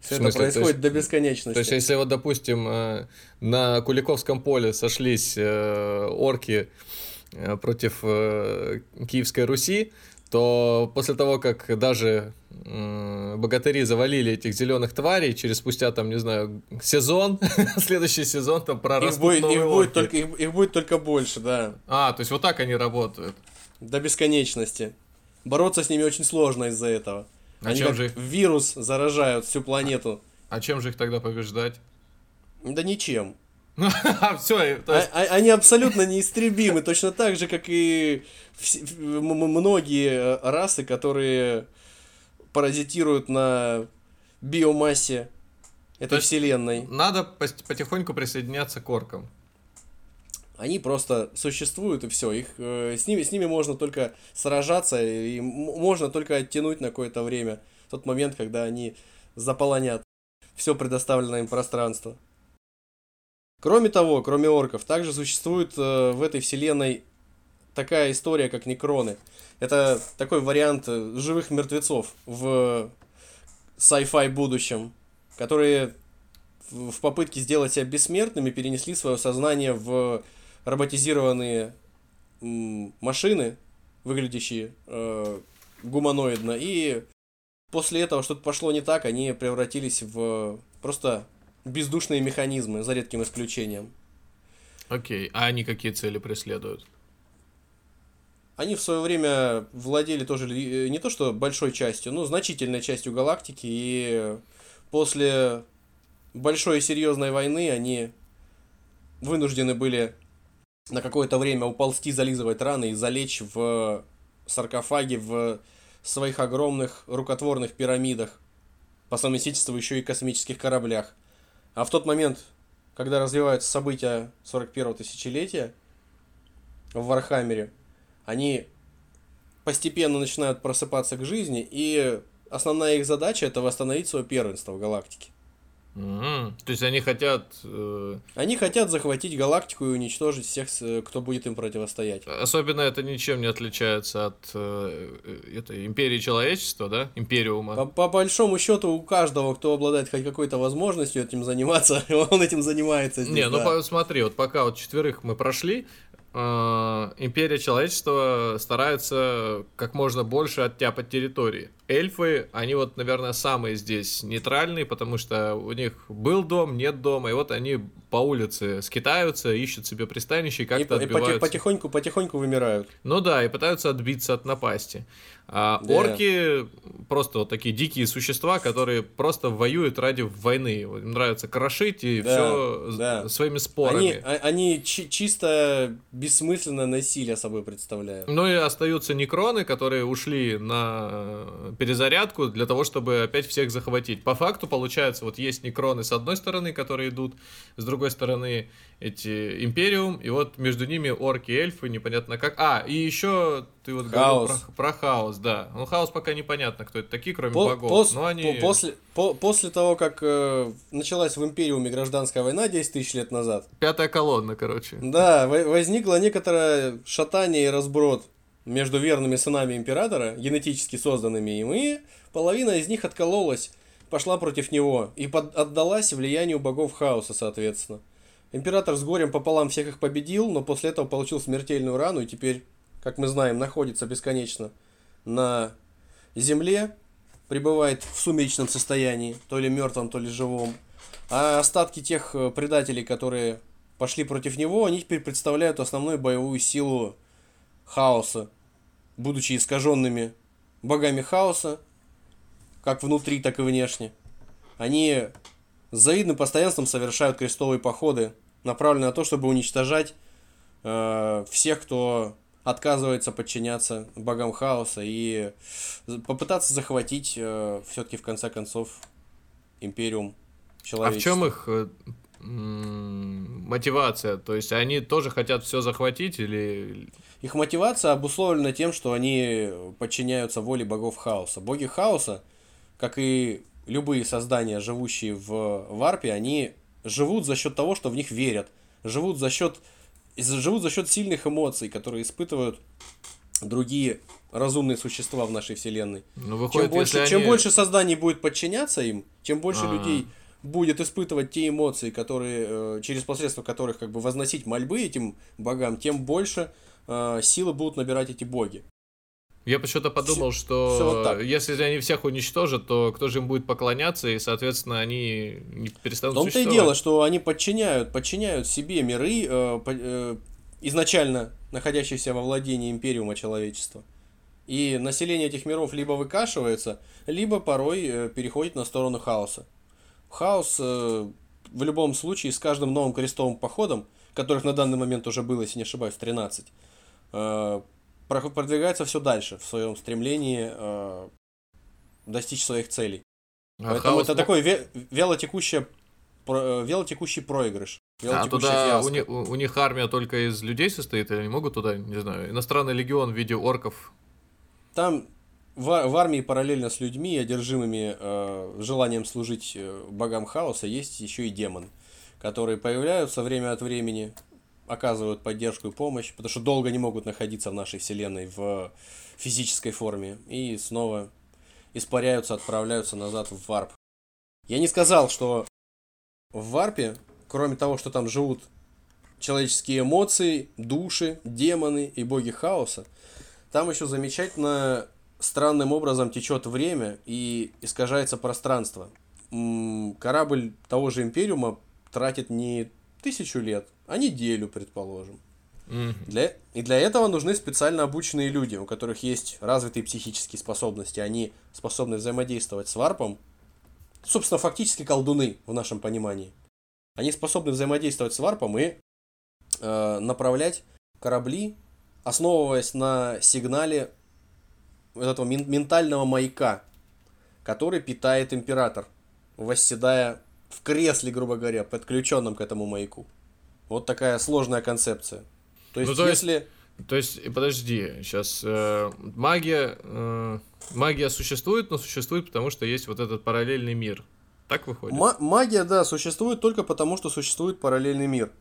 Все это происходит есть, до бесконечности. То есть, если вот, допустим, э, на Куликовском поле сошлись э, орки э, против Киевской Руси, то после того, как даже богатыри завалили этих зеленых тварей, через спустя там, не знаю, сезон, следующий сезон там прорастут их будет, их будет, только, их, их будет только больше, да. А, то есть вот так они работают. До бесконечности. Бороться с ними очень сложно из-за этого. А они чем же их... вирус заражают всю планету. А чем же их тогда побеждать? Да ничем. Все, то есть... а, а, они абсолютно неистребимы, точно так же, как и многие расы, которые паразитируют на биомассе этой То вселенной. Надо потихоньку присоединяться к оркам. Они просто существуют и все. Их э, с ними с ними можно только сражаться и можно только оттянуть на какое-то время тот момент, когда они заполонят все предоставленное им пространство. Кроме того, кроме орков, также существует э, в этой вселенной такая история, как некроны. Это такой вариант э, живых мертвецов в sci-fi будущем, которые в попытке сделать себя бессмертными перенесли свое сознание в роботизированные машины, выглядящие э, гуманоидно, и после этого что-то пошло не так, они превратились в просто бездушные механизмы, за редким исключением. Окей, а они какие цели преследуют? Они в свое время владели тоже э, не то что большой частью, но значительной частью галактики, и после большой и серьезной войны они вынуждены были на какое-то время уползти, зализывать раны и залечь в саркофаге в своих огромных рукотворных пирамидах, по совместительству еще и космических кораблях. А в тот момент, когда развиваются события 41-го тысячелетия в Вархаммере, они постепенно начинают просыпаться к жизни, и основная их задача это восстановить свое первенство в галактике. Mm-hmm. То есть они хотят... Э... Они хотят захватить галактику и уничтожить всех, кто будет им противостоять. Особенно это ничем не отличается от э, этой империи человечества, да? Империума. По, по большому счету у каждого, кто обладает хоть какой-то возможностью этим заниматься, он этим занимается здесь, Не, ну да. смотри, вот пока вот четверых мы прошли, э, империя человечества старается как можно больше оттяпать территории. Эльфы, они вот, наверное, самые здесь нейтральные, потому что у них был дом, нет дома, и вот они по улице скитаются, ищут себе пристанище и как-то и, отбиваются. И потихоньку, потихоньку вымирают. Ну да, и пытаются отбиться от напасти. А да. орки просто вот такие дикие существа, которые просто воюют ради войны. Им нравится крошить и да, все да. своими спорами. Они, а, они чи- чисто бессмысленное насилие собой представляют. Ну и остаются некроны, которые ушли на перезарядку для того, чтобы опять всех захватить. По факту получается, вот есть некроны с одной стороны, которые идут, с другой стороны эти Империум, и вот между ними орки, эльфы, непонятно как. А, и еще ты вот хаос. говорил про, про хаос, да. Ну, хаос пока непонятно, кто это такие, кроме по, богов. Пос, Но они... по, после, по, после того, как э, началась в Империуме гражданская война 10 тысяч лет назад. Пятая колонна, короче. Да, возникло некоторое шатание и разброд между верными сынами императора, генетически созданными им, и половина из них откололась, пошла против него и под, отдалась влиянию богов хаоса, соответственно. Император с горем пополам всех их победил, но после этого получил смертельную рану и теперь, как мы знаем, находится бесконечно на земле, пребывает в сумеречном состоянии, то ли мертвом, то ли живом. А остатки тех э, предателей, которые пошли против него, они теперь представляют основную боевую силу хаоса, будучи искаженными богами хаоса, как внутри, так и внешне. Они с завидным постоянством совершают крестовые походы, направленные на то, чтобы уничтожать э, всех, кто отказывается подчиняться богам хаоса и попытаться захватить э, все-таки в конце концов империум человечества. А в чем их э, мотивация? То есть они тоже хотят все захватить или... Их мотивация обусловлена тем, что они подчиняются воле богов хаоса. Боги хаоса, как и любые создания, живущие в варпе, они живут за счет того, что в них верят. Живут за счет, живут за счет сильных эмоций, которые испытывают другие разумные существа в нашей вселенной. Ну, выходит, чем, больше, они... чем больше созданий будет подчиняться им, чем больше А-а-а. людей будет испытывать те эмоции, которые, э, через посредство которых как бы возносить мольбы этим богам, тем больше э, силы будут набирать эти боги. Я почему-то подумал, все, что все вот так. если они всех уничтожат, то кто же им будет поклоняться, и, соответственно, они не перестанут В том-то и дело, что они подчиняют, подчиняют себе миры, э, э, изначально находящиеся во владении империума человечества. И население этих миров либо выкашивается, либо порой э, переходит на сторону хаоса. Хаос э, в любом случае с каждым новым крестовым походом, которых на данный момент уже было, если не ошибаюсь, 13, э, продвигается все дальше в своем стремлении э, достичь своих целей. А Поэтому хаос... это такой ве- вялотекущий, про- вялотекущий проигрыш. А туда у них, у них армия только из людей состоит, или они могут туда, не знаю, иностранный легион в виде орков? Там в, в армии параллельно с людьми, одержимыми э, желанием служить э, богам хаоса, есть еще и демоны, которые появляются время от времени, оказывают поддержку и помощь, потому что долго не могут находиться в нашей вселенной в физической форме, и снова испаряются, отправляются назад в варп. Я не сказал, что в варпе, кроме того, что там живут человеческие эмоции, души, демоны и боги хаоса, там еще замечательно странным образом течет время и искажается пространство. Корабль того же Империума тратит не тысячу лет, а неделю, предположим. Для, и для этого нужны специально обученные люди, у которых есть развитые психические способности. Они способны взаимодействовать с варпом. Собственно, фактически колдуны в нашем понимании. Они способны взаимодействовать с варпом и э, направлять корабли, основываясь на сигнале вот этого мен- ментального маяка, который питает император, восседая в кресле, грубо говоря, подключенном к этому маяку. Вот такая сложная концепция. То есть, Ну, то есть- если... То есть, э, подожди, сейчас магия, э, магия существует, но существует потому, что есть вот этот параллельный мир. Так выходит? Ма- магия, да, существует только потому, что существует параллельный мир.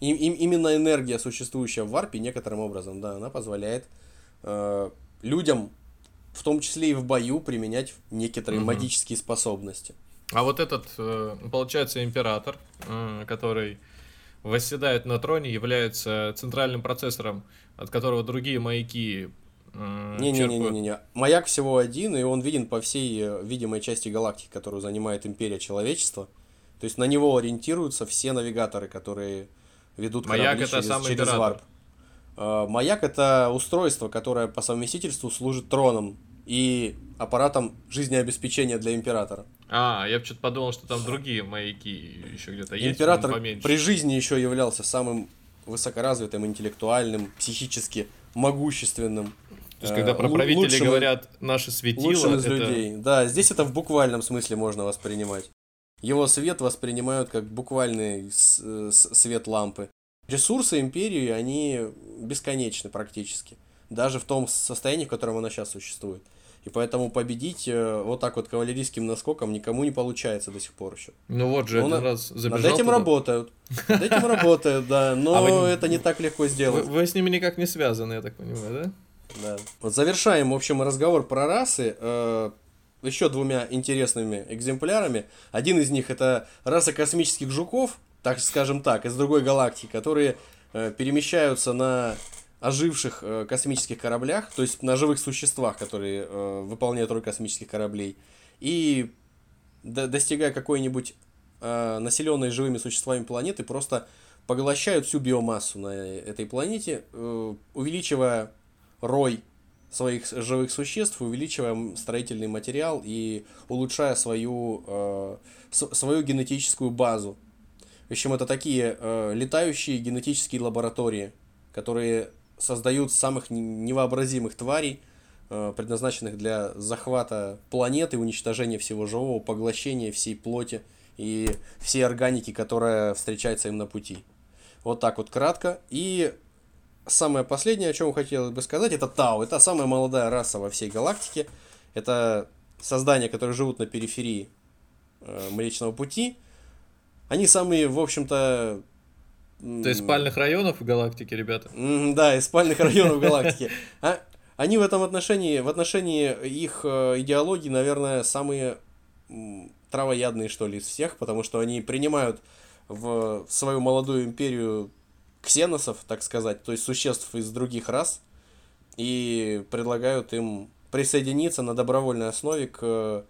И, им- именно энергия, существующая в варпе, некоторым образом, да, она позволяет э, людям, в том числе и в бою, применять некоторые Мгм. магические способности. А вот этот, э, получается, император, э, который восседает на троне, является центральным процессором, от которого другие маяки. Не-не-не-не-не. Маяк всего один, и он виден по всей э, видимой части галактики, которую занимает Империя Человечества. То есть на него ориентируются все навигаторы, которые ведут Маяк корабли это через, через варп. Э, Маяк это устройство, которое по совместительству служит троном и аппаратом жизнеобеспечения для императора. А, я что-то подумал, что там другие маяки еще где-то есть. Император при жизни еще являлся самым высокоразвитым, интеллектуальным, психически могущественным. То есть, э, когда про лу- правителей лучшим- говорят наши светила, лучшим из это... людей. Да, здесь это в буквальном смысле можно воспринимать. Его свет воспринимают как буквальный э, свет лампы. Ресурсы империи, они бесконечны практически. Даже в том состоянии, в котором она сейчас существует. И поэтому победить э, вот так вот кавалерийским наскоком никому не получается до сих пор еще. Ну вот же, Ну, один раз забежал Над этим туда. работают. Над этим работают, да. Но А вы- это не так легко сделать. вы с ними никак не связаны, я так понимаю, да? Да. Вот завершаем, в общем, разговор про расы э, еще двумя интересными экземплярами. Один из них это раса космических жуков, так скажем так, из другой галактики, которые э, перемещаются на оживших э, космических кораблях, то есть на живых существах, которые э, выполняют роль космических кораблей, и до- достигая какой-нибудь э, населенной живыми существами планеты, просто поглощают всю биомассу на этой планете, э, увеличивая рой своих живых существ, увеличивая строительный материал и улучшая свою, э, свою генетическую базу. В общем, это такие э, летающие генетические лаборатории, которые создают самых невообразимых тварей, э, предназначенных для захвата планеты, уничтожения всего живого, поглощения всей плоти и всей органики, которая встречается им на пути. Вот так вот кратко. И самое последнее, о чем хотелось бы сказать, это Тау. Это самая молодая раса во всей галактике. Это создания, которые живут на периферии э, Млечного Пути. Они самые, в общем-то... То есть спальных районов в галактике, ребята. Да, из спальных районов галактики. А, они в этом отношении, в отношении их э, идеологии, наверное, самые травоядные, что ли, из всех, потому что они принимают в свою молодую империю ксеносов, так сказать, то есть существ из других рас, и предлагают им присоединиться на добровольной основе к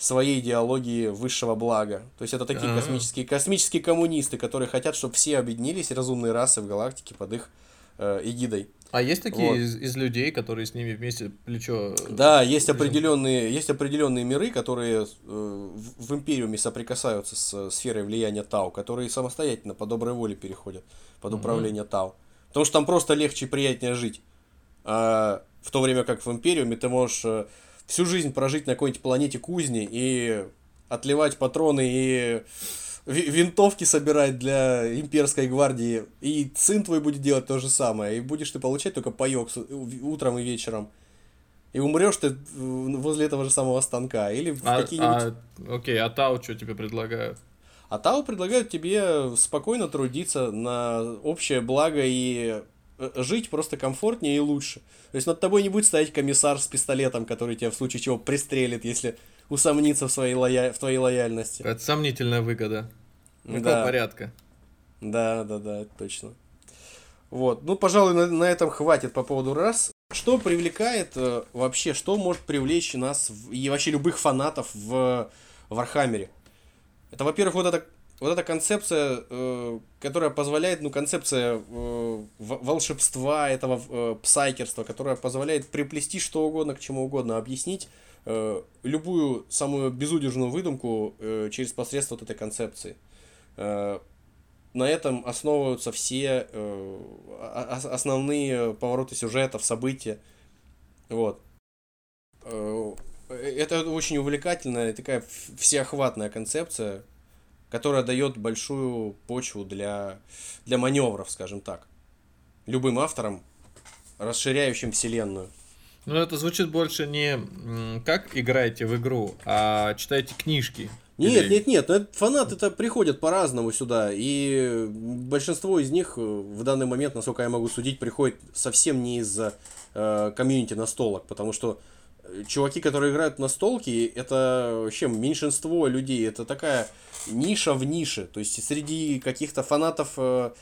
своей идеологии высшего блага. То есть это такие Ага. космические, космические коммунисты, которые хотят, чтобы все объединились, разумные расы в галактике под их э, эгидой. А есть такие Вот. из, из людей, которые с ними вместе плечо... Да, есть определенные, есть определенные миры, которые э, в, в Империуме соприкасаются с э, сферой влияния Тау, которые самостоятельно по доброй воле переходят под управление Тау. Потому что там просто легче и приятнее жить. А в то время как в Империуме ты можешь э, всю жизнь прожить на какой-нибудь планете кузни и отливать патроны и ви- винтовки собирать для имперской гвардии, и сын твой будет делать то же самое, и будешь ты получать только у- утром и вечером. И умрешь ты возле этого же самого станка. Или в А, какие-нибудь... а, окей, а Тау что тебе предлагают? А Тау предлагают тебе спокойно трудиться на общее благо и жить просто комфортнее и лучше. То есть над тобой не будет стоять комиссар с пистолетом, который тебя в случае чего пристрелит, если усомнится в, своей лоя... в твоей лояльности. Это сомнительная выгода. Какого Да. порядка? Да, да, да, точно. Вот. Ну, пожалуй, на, на этом хватит по поводу рас. Что привлекает э, вообще, что может привлечь нас в- и вообще любых фанатов в Вархаммере? Это, во-первых, вот эта, вот эта концепция, э, которая позволяет, ну, концепция э, волшебства, этого э, псайкерства, которая позволяет приплести что угодно к чему угодно, объяснить э, любую самую безудержную выдумку э, через посредство вот этой концепции. Э, на этом основываются все э, основные повороты сюжетов, события. Вот. Э, Это очень увлекательная, такая всеохватная концепция, которая дает большую почву для, для маневров, скажем так. Любым авторам, расширяющим вселенную. Ну, это звучит больше не как играете в игру, а читаете книжки. Нет, Или- нет, нет, фанаты это приходят по-разному сюда, и большинство из них э, в данный момент, насколько я могу судить, приходит совсем не из-за э, комьюнити настолок, потому что э, чуваки, которые играют в настолки, это вообще меньшинство людей, это такая ниша в нише, то есть среди каких-то фанатов э,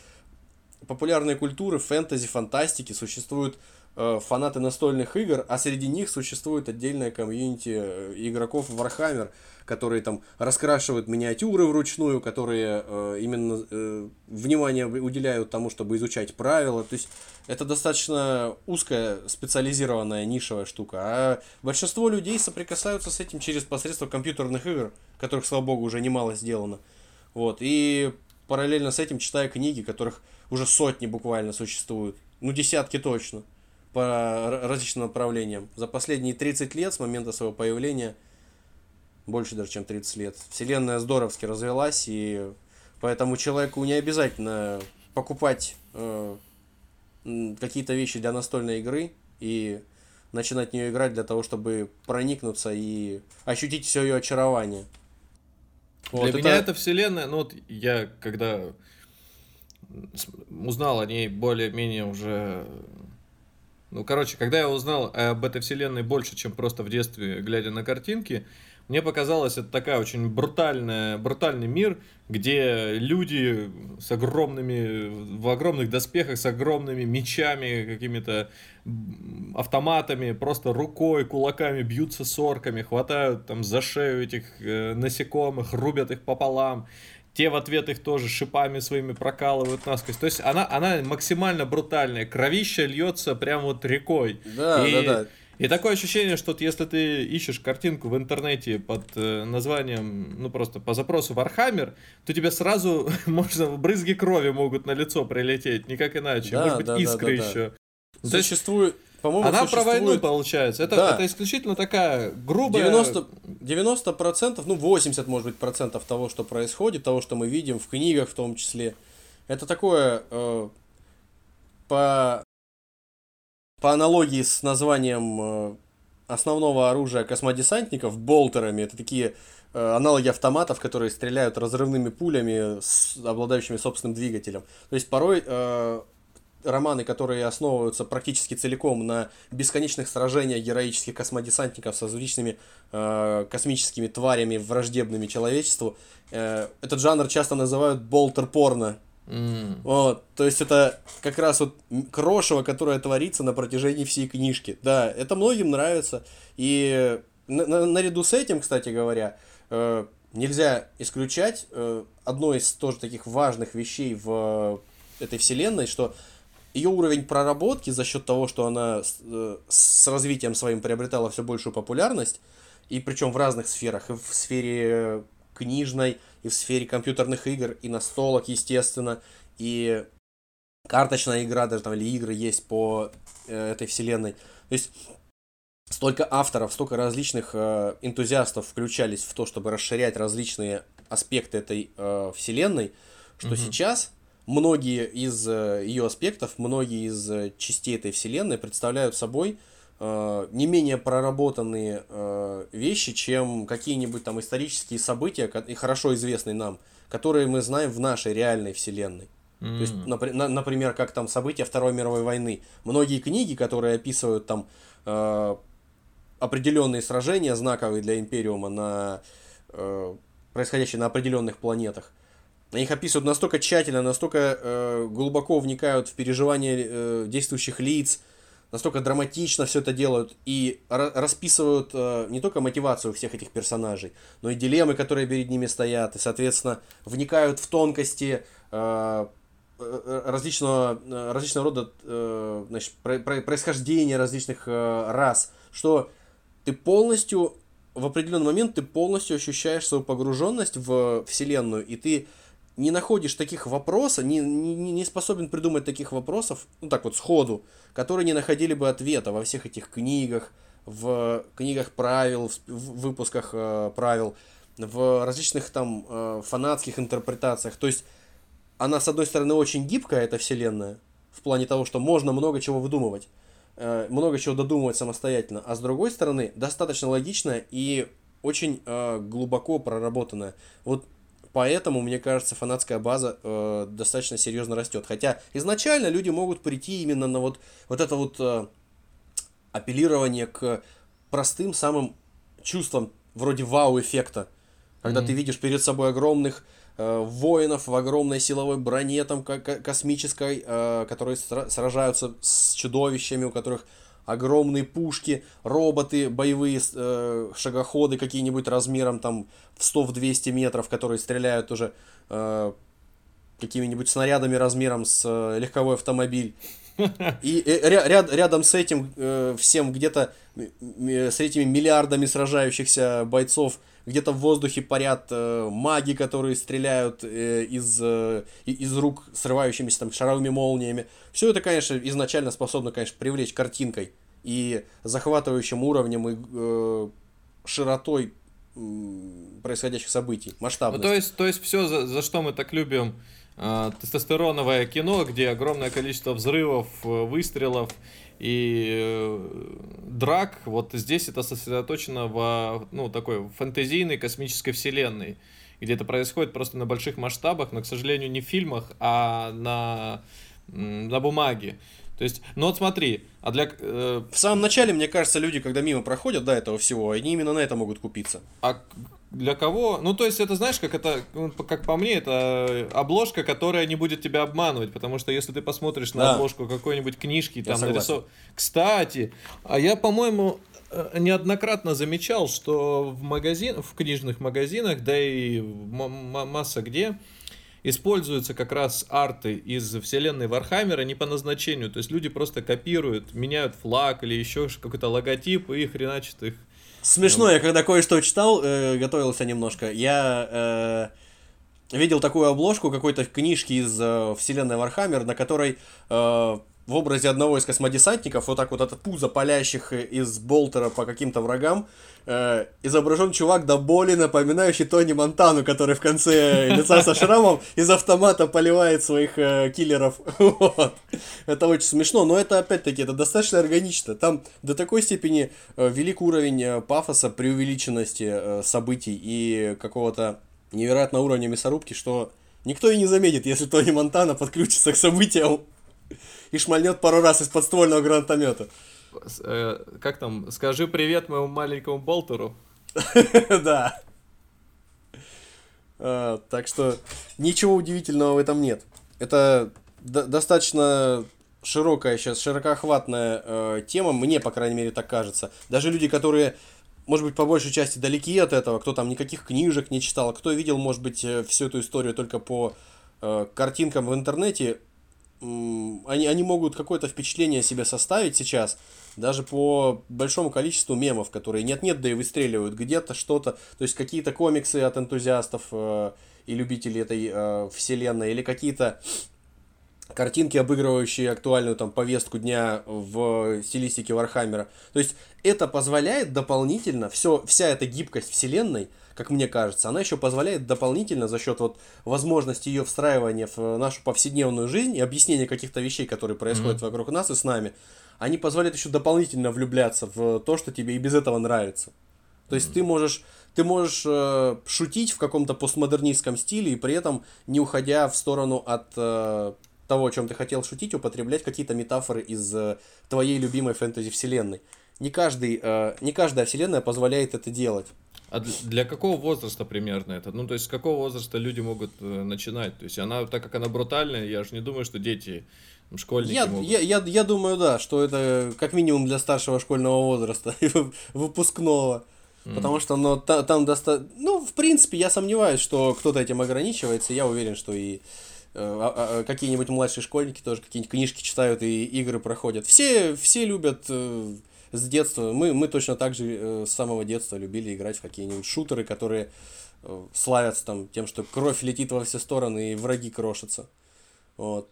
популярной культуры, фэнтези, фантастики существуют фанаты настольных игр, а среди них существует отдельная комьюнити э, игроков Warhammer, которые там раскрашивают миниатюры вручную, которые э, именно э, внимание уделяют тому, чтобы изучать правила. То есть это достаточно узкая специализированная нишевая штука. А большинство людей соприкасаются с этим через посредство компьютерных игр, которых, слава богу, уже немало сделано. Вот. И параллельно с этим читаю книги, которых уже сотни буквально существуют. Ну, десятки точно. По различным направлениям. За последние 30 лет с момента своего появления, больше даже, чем 30 лет, вселенная здоровски развелась, и поэтому человеку не обязательно покупать э, какие-то вещи для настольной игры и начинать в нее играть для того, чтобы проникнуться и ощутить все ее очарование. Для меня это вселенная, ну вот я когда узнал о ней более-менее уже... Ну, короче, когда я узнал об этой вселенной больше, чем просто в детстве, глядя на картинки, мне показалось, это такая очень брутальная, брутальный мир, где люди с огромными, в огромных доспехах, с огромными мечами, какими-то автоматами, просто рукой, кулаками бьются с орками, хватают там за шею этих э, насекомых, рубят их пополам. Те в ответ их тоже шипами своими прокалывают насквозь. То есть она, она максимально брутальная. Кровища льется прям вот рекой. Да, и, да, да. И такое ощущение, что вот если ты ищешь картинку в интернете под э, названием, ну просто по запросу Warhammer, то тебе сразу можно брызги крови могут на лицо прилететь, никак иначе. Да, Может быть, да, да, искры да, да. еще. Есть Существует, по-моему, она про войну существует получается. Это, Да. это исключительно такая грубая. 90, 90 процентов, ну 80 может быть процентов того, что происходит, того, что мы видим в книгах в том числе, это такое э, по по аналогии с названием э, основного оружия космодесантников болтерами, это такие э, аналоги автоматов, которые стреляют разрывными пулями, с обладающими собственным двигателем. То есть порой э, романы, которые основываются практически целиком на бесконечных сражениях героических космодесантников с различными э, космическими тварями, враждебными человечеству, э, этот жанр часто называют болтер-порно. М. Вот, то есть это как раз вот крошево, которое творится на протяжении всей книжки. Да, это многим нравится. И на- на- наряду с этим, кстати говоря, э, нельзя исключать э, одно из тоже таких важных вещей в э, этой вселенной, что ее уровень проработки за счет того, что она с, э, с развитием своим приобретала все большую популярность, и причем в разных сферах, и в сфере книжной, и в сфере компьютерных игр, и настолок, естественно, и карточная игра, даже там или игры есть по э, этой вселенной. То есть столько авторов, столько различных э, энтузиастов включались в то, чтобы расширять различные аспекты этой э, вселенной, что Мгм. сейчас многие из э, ее аспектов, многие из э, частей этой вселенной представляют собой э, не менее проработанные вещи, чем какие-нибудь там исторические события, и хорошо известные нам, которые мы знаем в нашей реальной вселенной. То есть, М. напри- на- например, как там события Второй мировой войны. Многие книги, которые описывают там э, определенные сражения, знаковые для Империума, на, э, происходящие на определенных планетах, они их описывают настолько тщательно, настолько э, глубоко вникают в переживания э, действующих лиц, настолько драматично все это делают и расписывают э, не только мотивацию всех этих персонажей, но и дилеммы, которые перед ними стоят, и, соответственно, вникают в тонкости э, э различного, э, различного рода э, значит, про, про, происхождения различных э, рас, что ты полностью, в определенный момент ты полностью ощущаешь свою погруженность в вселенную, и ты не находишь таких вопросов, не, не, не способен придумать таких вопросов, ну так вот сходу, которые не находили бы ответа во всех этих книгах, в книгах правил, в выпусках э, правил, в различных там э, фанатских интерпретациях. То есть она, с одной стороны, очень гибкая, эта вселенная, в плане того, что можно много чего выдумывать, э, много чего додумывать самостоятельно, а с другой стороны, достаточно логичная и очень э, глубоко проработанная. Вот Поэтому, мне кажется, фанатская база э, достаточно серьезно растет. Хотя изначально люди могут прийти именно на вот, вот это вот э, апеллирование к простым самым чувствам вроде вау-эффекта. Когда mm-hmm. ты видишь перед собой огромных э, воинов в огромной силовой броне там космической, э, которые сражаются с чудовищами, у которых огромные пушки, роботы, боевые э, шагоходы какие-нибудь размером там в 100-200 метров, которые стреляют уже э, какими-нибудь снарядами размером с э, легковой автомобиль. И э, ряд, рядом с этим э, всем где-то, с этими миллиардами сражающихся бойцов, где-то в воздухе парят э, маги, которые стреляют э, из, э, из рук срывающимися там шаровыми молниями. Все это, конечно, изначально способно, конечно, привлечь картинкой и захватывающим уровнем и э, широтой происходящих событий, масштабность. Ну, то есть, то есть все, за, за что мы так любим э, тестостероновое кино, где огромное количество взрывов, э, выстрелов и э, драк, вот здесь это сосредоточено в ну, такой фэнтезийной космической вселенной, где это происходит просто на больших масштабах, но, к сожалению, не в фильмах, а на, на бумаге. То есть, ну вот смотри, а для... Э... В самом начале, мне кажется, люди, когда мимо проходят до этого всего, они именно на это могут купиться. А для кого? Ну, то есть, это, знаешь, как это, ну, как по мне, это обложка, которая не будет тебя обманывать, потому что если ты посмотришь на да. обложку какой-нибудь книжки, там нарисован... Кстати, а я, по-моему, э, неоднократно замечал, что в магазин, в книжных магазинах, да и масса где, используются как раз арты из вселенной Вархаммера не по назначению. То есть люди просто копируют, меняют флаг или еще какой-то логотип и хреначат их. Смешно, я когда кое-что читал, э, готовился немножко, я э, видел такую обложку какой-то книжки из э, вселенной Вархаммер, на которой э, в образе одного из космодесантников, вот так вот от пуза палящих из болтера по каким-то врагам, э, изображен чувак до боли, напоминающий Тони Монтану, который в конце лица со шрамом из автомата поливает своих э, киллеров. вот. Это очень смешно, но это опять-таки, это достаточно органично. Там до такой степени э, велик уровень э, пафоса, преувеличенности э, событий и какого-то невероятного уровня мясорубки, что никто и не заметит, если Тони Монтана подключится к событиям и шмальнет пару раз из подствольного гранатомета. Э, как там? Скажи привет моему маленькому болтеру. Да. А, так что ничего удивительного в этом нет. Это достаточно широкая сейчас, широкоохватная э, тема, мне, по крайней мере, так кажется. Даже люди, которые, может быть, по большей части далеки от этого, кто там никаких книжек не читал, кто видел, может быть, э, всю эту историю только по э, картинкам в интернете, они, они могут какое-то впечатление себе составить сейчас, даже по большому количеству мемов, которые нет-нет, да и выстреливают где-то что-то, то есть какие-то комиксы от энтузиастов э, и любителей этой э, вселенной, или какие-то картинки, обыгрывающие актуальную там повестку дня в стилистике Вархаммера. То есть это позволяет дополнительно, все, вся эта гибкость вселенной – как мне кажется, она еще позволяет дополнительно за счет вот возможности ее встраивания в нашу повседневную жизнь и объяснения каких-то вещей, которые происходят mm-hmm. вокруг нас и с нами, они позволяют еще дополнительно влюбляться в то, что тебе и без этого нравится. То есть mm-hmm. ты можешь ты можешь э, шутить в каком-то постмодернистском стиле и при этом не уходя в сторону от э, того, о чем ты хотел шутить, употреблять какие-то метафоры из э, твоей любимой фэнтези вселенной. Не каждый, э, не каждая вселенная позволяет это делать. А для какого возраста примерно это? Ну, то есть, с какого возраста люди могут э, начинать? То есть, она, так как она брутальная, я же не думаю, что дети, школьники я, могут... Я, я, я думаю, да, что это как минимум для старшего школьного возраста, выпускного. Потому что ну, та, там достаточно... Ну, в принципе, я сомневаюсь, что кто-то этим ограничивается. Я уверен, что и э, а, а, какие-нибудь младшие школьники тоже какие-нибудь книжки читают и игры проходят. Все, все любят э, с детства. Мы, мы точно так же э, с самого детства любили играть в какие-нибудь шутеры, которые э, славятся там тем, что кровь летит во все стороны и враги крошатся. Вот.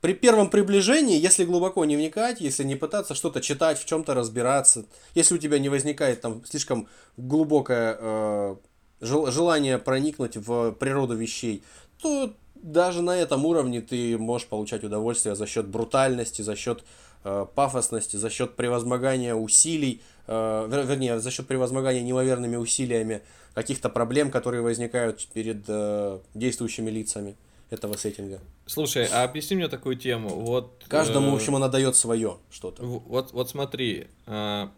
При первом приближении, если глубоко не вникать, если не пытаться что-то читать, в чем-то разбираться, если у тебя не возникает там слишком глубокое э, желание проникнуть в природу вещей, то даже на этом уровне ты можешь получать удовольствие за счет брутальности, за счет э, пафосности, за счет превозмогания усилий, э, вер, вернее, за счет превозмогания неимоверными усилиями каких-то проблем, которые возникают перед э, действующими лицами этого сеттинга. Слушай, а объясни мне такую тему. Вот, Каждому, э, в общем, она дает свое что-то. Вот, вот смотри, э,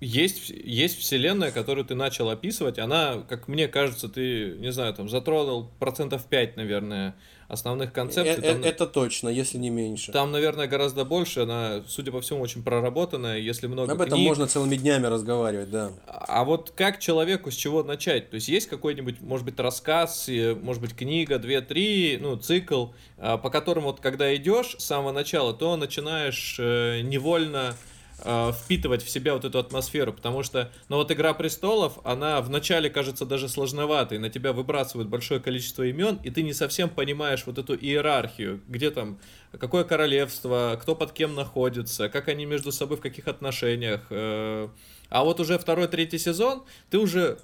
есть, есть вселенная, которую ты начал описывать, она, как мне кажется, ты, не знаю, там затронул процентов 5, наверное, основных концепций. Э, там, это точно, если не меньше. Там, наверное, гораздо больше, она, судя по всему, очень проработанная, если много Об этом книг. можно целыми днями разговаривать, да. А вот как человеку с чего начать? То есть есть какой-нибудь, может быть, рассказ, может быть, книга, две-три, ну, цикл, а, по которому вот когда идешь с самого начала, то начинаешь э, невольно э, впитывать в себя вот эту атмосферу, потому что, ну вот Игра Престолов, она вначале кажется даже сложноватой, на тебя выбрасывают большое количество имен, и ты не совсем понимаешь вот эту иерархию, где там, какое королевство, кто под кем находится, как они между собой в каких отношениях. Э, а вот уже второй, третий сезон, ты уже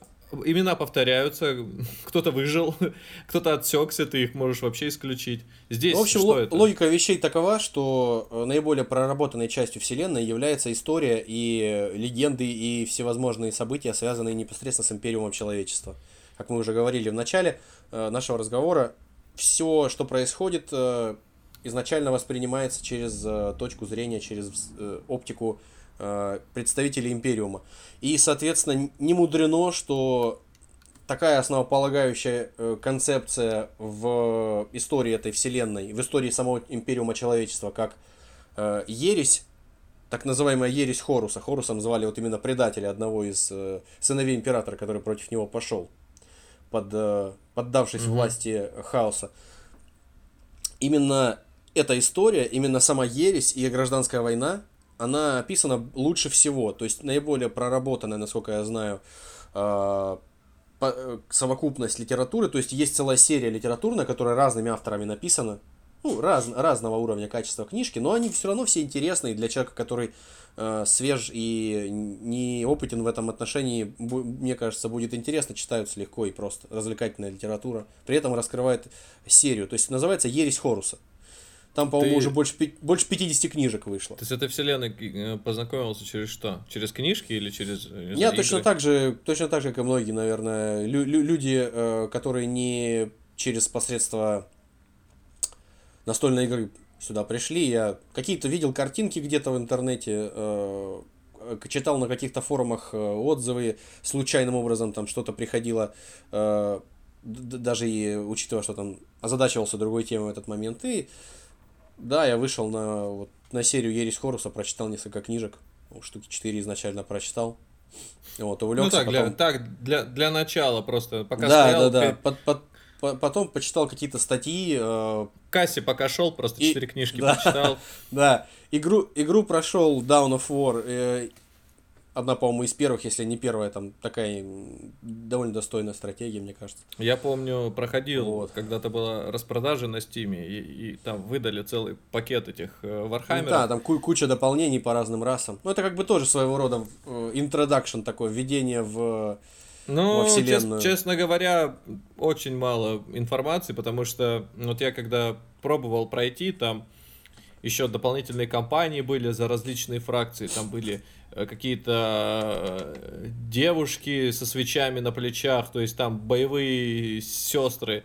имена повторяются, кто-то выжил, кто-то отсекся, ты их можешь вообще исключить. Здесь в общем, что это? логика вещей такова, что э, наиболее проработанной частью вселенной является история и легенды и всевозможные события, связанные непосредственно с империумом человечества. Как мы уже говорили в начале э, нашего разговора, все, что происходит, э, изначально воспринимается через точку зрения, через оптику представителей Империума. И, соответственно, не мудрено, что такая основополагающая э, концепция в истории этой вселенной, в истории самого Империума человечества, как э, ересь, так называемая ересь Хоруса. Хорусом звали вот именно предателя одного из сыновей императора, который против него пошел, под, поддавшись mm-hmm. власти хаоса. Именно эта история, именно сама ересь и гражданская война она описана лучше всего, то есть наиболее проработанная, насколько я знаю, а, э, совокупность литературы, то есть есть целая серия литературная, которая разными авторами написана, ну, раз, разного уровня качества книжки, но они все равно все интересные для человека, который э, свеж и не опытен в этом отношении, мне кажется, будет интересно, читаются легко и просто, развлекательная литература, при этом раскрывает серию, то есть называется «Ересь Хоруса». Там, по-моему, ты... уже больше, больше 50 книжек вышло. Ты с этой вселенной э, познакомился через что? Через книжки или через не Я точно так же, точно так же, как и многие, наверное, лю- лю- люди, э, которые не через посредство настольной игры сюда пришли. Я какие-то видел картинки где-то в интернете, э, читал на каких-то форумах отзывы, случайным образом там что-то приходило, даже и учитывая, что там озадачивался другой темой в этот момент, и да, я вышел на, вот, на серию Ересь Хоруса, прочитал несколько книжек. Штуки 4 изначально прочитал. Вот, увлекся. Ну так, потом... для, так для, для начала просто, пока да, стоял. Да, да, под, под, по, потом почитал какие-то статьи. Э... К кассе пока шел, просто четыре книжки да, почитал. Да, игру, игру прошел Dawn of War. Э, одна, по-моему, из первых, если не первая, там такая довольно достойная стратегия, мне кажется. Я помню, проходил, вот. когда-то была распродажа на Стиме, и, и там выдали целый пакет этих э, Вархаммеров. Ну, да, там куча дополнений по разным расам. Ну, это как бы тоже своего рода э, introduction такое, введение в ну. Чест, честно говоря, очень мало информации, потому что вот я когда пробовал пройти, там еще дополнительные кампании были за различные фракции, там были Э, какие-то э, девушки со свечами на плечах, то есть там боевые сестры.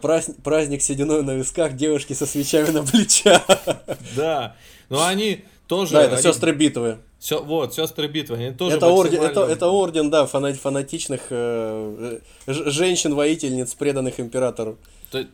Праздник, праздник сединой на висках, девушки со свечами на плечах. Да, но они тоже... Да, это они- сестры битвы. Сё- вот, сестры битвы, они тоже Это орден, максимально- это, это орден, да, фана- фанатичных э, ж- женщин-воительниц, преданных императору.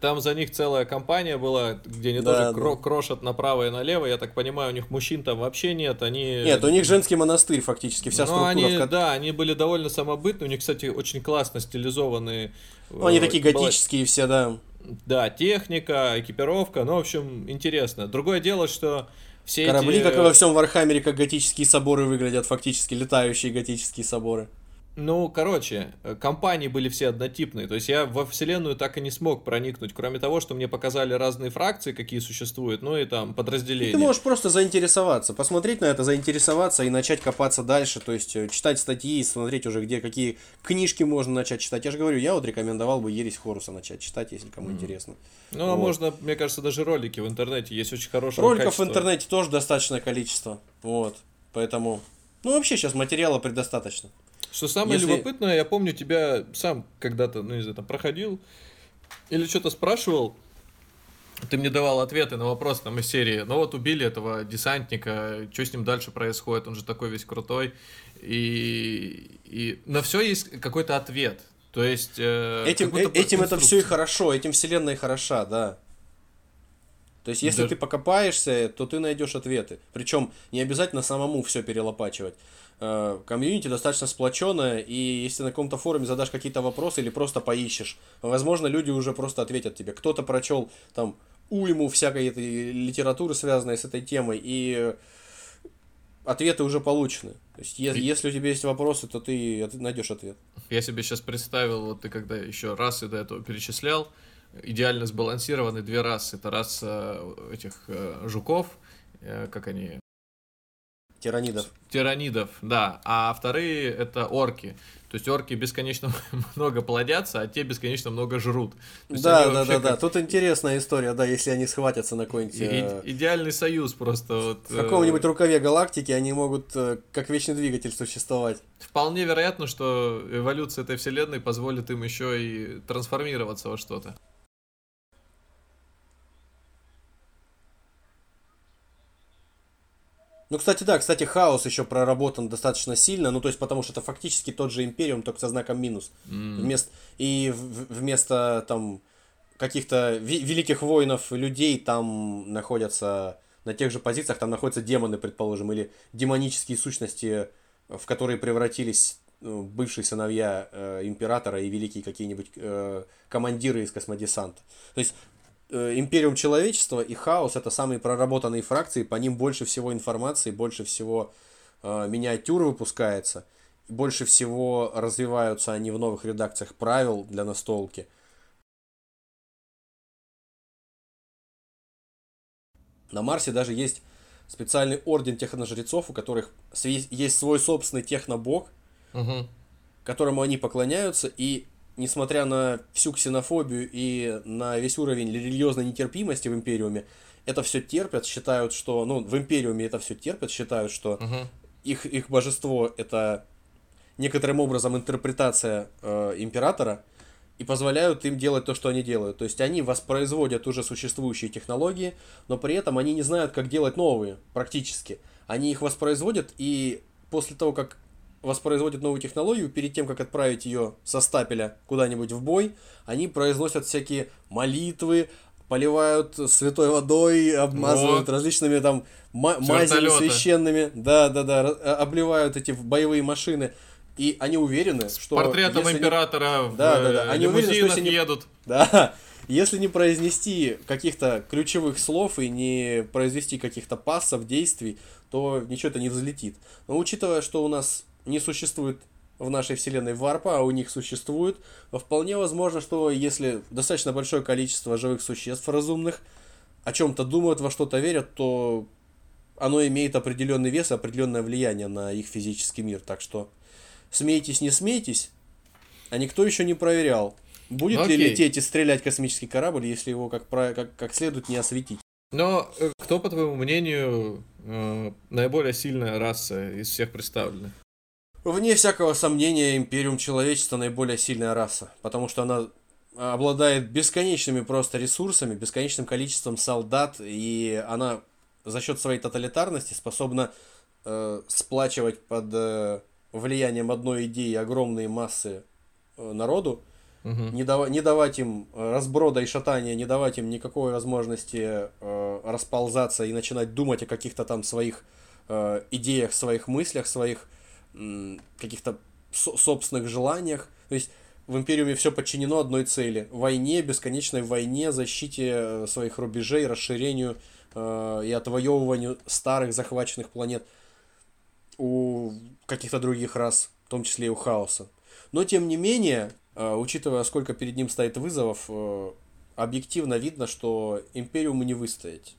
Там за них целая компания была, где они Да, тоже кро- крошат направо и налево. Я так понимаю, у них мужчин там вообще нет. Они... Нет, у них женский монастырь фактически, вся ну, структура. они, в да, они были довольно самобытны. У них, кстати, очень классно стилизованные. Ну, они э, такие была- готические все, да. Да, техника, экипировка. Ну, в общем, интересно. Другое дело, что все Корабли, эти... как и во всем Вархаммере, как готические соборы выглядят, фактически летающие готические соборы. Ну, короче, э, компании были все однотипные. То есть я во вселенную так и не смог проникнуть, кроме того, что мне показали разные фракции, какие существуют, ну и там подразделения. Ты можешь просто заинтересоваться, посмотреть на это, заинтересоваться и начать копаться дальше, то есть э, читать статьи, смотреть уже, где какие книжки можно начать читать. Я же говорю, я вот рекомендовал бы Ересь Хоруса начать читать, если кому интересно. Ну, а Вот. можно, мне кажется, даже ролики в интернете есть очень хорошие. Роликов в интернете тоже достаточное количество, вот, поэтому... Ну, вообще сейчас материала предостаточно. Что самое Если- любопытное, я помню, тебя сам когда-то, ну, не знаю, там проходил или что-то спрашивал, ты мне давал ответы на вопрос там из серии, ну вот убили этого десантника, что с ним дальше происходит, он же такой весь крутой, и, и на все есть какой-то ответ. То есть... э, Этим, э- этим это все и хорошо, этим вселенная хороша, да. То есть, если Да. ты покопаешься, то ты найдешь ответы. Причем не обязательно самому все перелопачивать. Э, Комьюнити достаточно сплоченное, и если на каком-то форуме задашь какие-то вопросы или просто поищешь, возможно, люди уже просто ответят тебе. Кто-то прочел там уйму всякой этой литературы, связанной с этой темой, и э, ответы уже получены. То есть, е- И- если у тебя есть вопросы, то ты найдешь ответ. Я себе сейчас представил, вот ты когда еще расы до этого перечислял, идеально сбалансированы две расы. Это раса этих э, жуков, э, как они, Тиранидов. тиранидов, да, а вторые это орки. То есть орки бесконечно много плодятся, а те бесконечно много жрут. То Да, да, да, да. как Тут интересная история, да, если они схватятся на какой-нибудь... и- э, идеальный союз просто. Вот, В каком-нибудь э, рукаве галактики они могут э, как вечный двигатель существовать. Вполне вероятно, что эволюция этой вселенной позволит им еще и трансформироваться во что-то. Ну, кстати, да, кстати, хаос еще проработан достаточно сильно, ну, то есть, потому что это фактически тот же Империум, только со знаком минус. М. Вместо, и в- вместо там каких-то великих воинов людей там находятся на тех же позициях, там находятся демоны, предположим, или демонические сущности, в которые превратились э, бывшие сыновья э, императора и великие какие-нибудь э, командиры из космодесанта. То есть э, Империум человечества и Хаос это самые проработанные фракции, по ним больше всего информации, больше всего э, миниатюр выпускается, больше всего развиваются они в новых редакциях правил для настолки. На Марсе даже есть специальный орден техножрецов, у которых есть свой собственный технобог, Мгм. которому они поклоняются, и несмотря на всю ксенофобию и на весь уровень религиозной нетерпимости в Империуме, это все терпят, считают, что, ну, в Империуме это все терпят, считают, что Мгм. их, их божество это некоторым образом интерпретация э, императора и позволяют им делать то, что они делают. То есть они воспроизводят уже существующие технологии, но при этом они не знают, как делать новые практически. Они их воспроизводят, и после того, как воспроизводят новую технологию, перед тем, как отправить ее со стапеля куда-нибудь в бой, они произносят всякие молитвы, поливают святой водой, обмазывают Вот. различными там ма- С мазями священными, да, да, да, ра- а- обливают эти боевые машины, и они уверены, что Портретом если не- императора в Да, да, да. э, Они уверены, что если не- едут. Да, если не произнести каких-то ключевых слов и не произвести каких-то пассов, действий, то ничего это не взлетит. Но учитывая, что у нас не существует в нашей вселенной варпа, а у них существует, вполне возможно, что если достаточно большое количество живых существ разумных о чем-то думают, во что-то верят, то оно имеет определенный вес определенное влияние на их физический мир. Так что смейтесь, не смейтесь, а никто еще не проверял, будет Ну, ли окей. лететь и стрелять космический корабль, если его как, как, как следует не осветить. Но э, кто, по твоему мнению, э, наиболее сильная раса из всех представленных? Вне всякого сомнения, Империум человечества наиболее сильная раса, потому что она обладает бесконечными просто ресурсами, бесконечным количеством солдат, и она за счет своей тоталитарности способна э, сплачивать под э, влиянием одной идеи огромные массы э, народу, не, дава- не давать им разброда и шатания, не давать им никакой возможности э, расползаться и начинать думать о каких-то там своих э, идеях, своих мыслях, своих каких-то со- собственных желаниях. То есть в Империуме все подчинено одной цели. Войне, бесконечной войне, защите э, своих рубежей, расширению э, и отвоевыванию старых захваченных планет у каких-то других рас, в том числе и у хаоса. Но тем не менее, э, учитывая, сколько перед ним стоит вызовов, объективно видно, что Империуму не выстоять.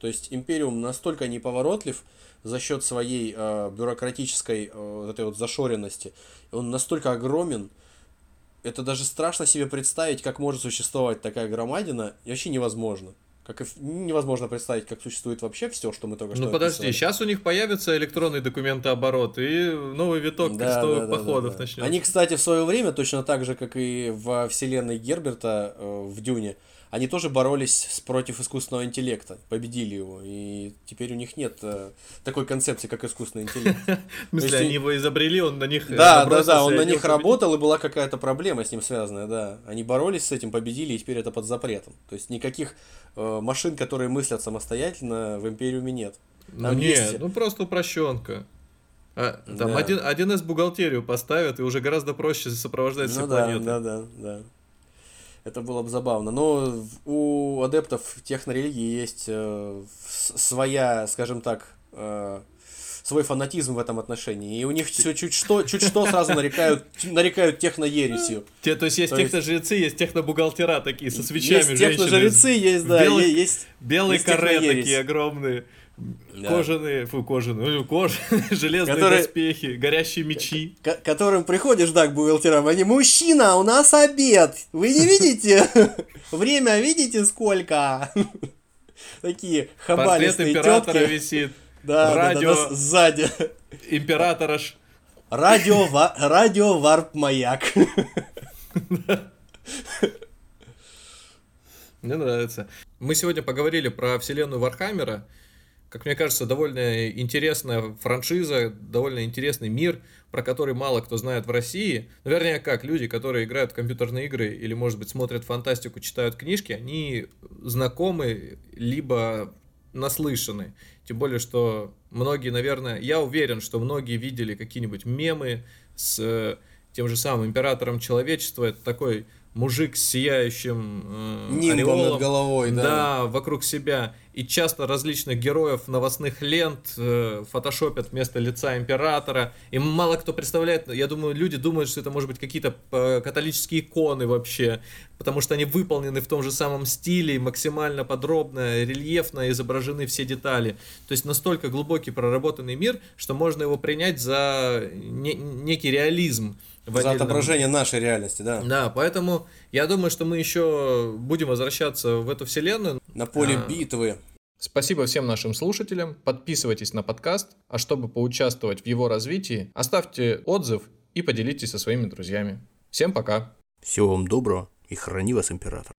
То есть Империум настолько неповоротлив за счет своей э, бюрократической э, вот этой вот зашоренности, он настолько огромен, это даже страшно себе представить, как может существовать такая громадина, и вообще невозможно. Как и невозможно представить, как существует вообще все, что мы только что Ну подожди, описали. сейчас у них появится электронный документооборот и новый виток Да, крестовых да, да, походов да, да. начнется. Они, кстати, в свое время, точно так же, как и во вселенной Герберта э, в Дюне, они тоже боролись с против искусственного интеллекта, победили его, и теперь у них нет э, такой концепции, как искусственный интеллект. В смысле, они его изобрели, он на них э, Да, да, да, он на них работал, и была какая-то проблема с ним связанная, да. Они боролись с этим, победили, и теперь это под запретом. То есть никаких э, машин, которые мыслят самостоятельно, в Империуме нет. Ну нет, ну просто упрощенка. А, там Да. один, 1С бухгалтерию поставят, и уже гораздо проще сопровождать все Ну да, планеты. да, да, да. Это было бы забавно. Но у адептов технорелигии есть э, своя, скажем так, э, свой фанатизм в этом отношении. И у них все чуть что, чуть что сразу нарекают, нарекают техноересью. Те- то есть есть То есть- техножрецы, есть технобухгалтера такие со свечами, Есть техножрецы, есть, да, белых- есть... Белые есть каре такие огромные. Да. Кожаные, фу, кожаные, ну, кожаные, железные Которые- доспехи, горящие мечи. к которым приходишь, да, к бухгалтерам, они, мужчина, у нас обед, вы не видите? Время видите сколько? Такие Портрет хабалистые императора тетки. висит. Да, да, да, радио. да, сзади. Императора ж Радио, ва- радио варп маяк. Мне нравится. Мы сегодня поговорили про вселенную Вархаммера. Как мне кажется, довольно интересная франшиза, довольно интересный мир, про который мало кто знает в России. Ну, вернее, как люди, которые играют в компьютерные игры или, может быть, смотрят фантастику, читают книжки, они знакомы либо наслышаны. Тем более, что многие, наверное, я уверен, что многие видели какие-нибудь мемы с э, тем же самым императором человечества. Это такой мужик с сияющим э, Нимбом ореолом. над головой, да. Да, вокруг себя. И часто различных героев новостных лент э, фотошопят вместо лица императора. И мало кто представляет, я думаю, люди думают, что это может быть какие-то э, католические иконы вообще, потому что они выполнены в том же самом стиле, максимально подробно, рельефно изображены все детали. То есть настолько глубокий проработанный мир, что можно его принять за не- некий реализм. В За отдельном- отображение нашей реальности, да. да, поэтому я думаю, что мы еще будем возвращаться в эту вселенную. На поле А. битвы. Спасибо всем нашим слушателям. Подписывайтесь на подкаст, а чтобы поучаствовать в его развитии, оставьте отзыв и поделитесь со своими друзьями. Всем пока! Всего вам доброго и храни вас император.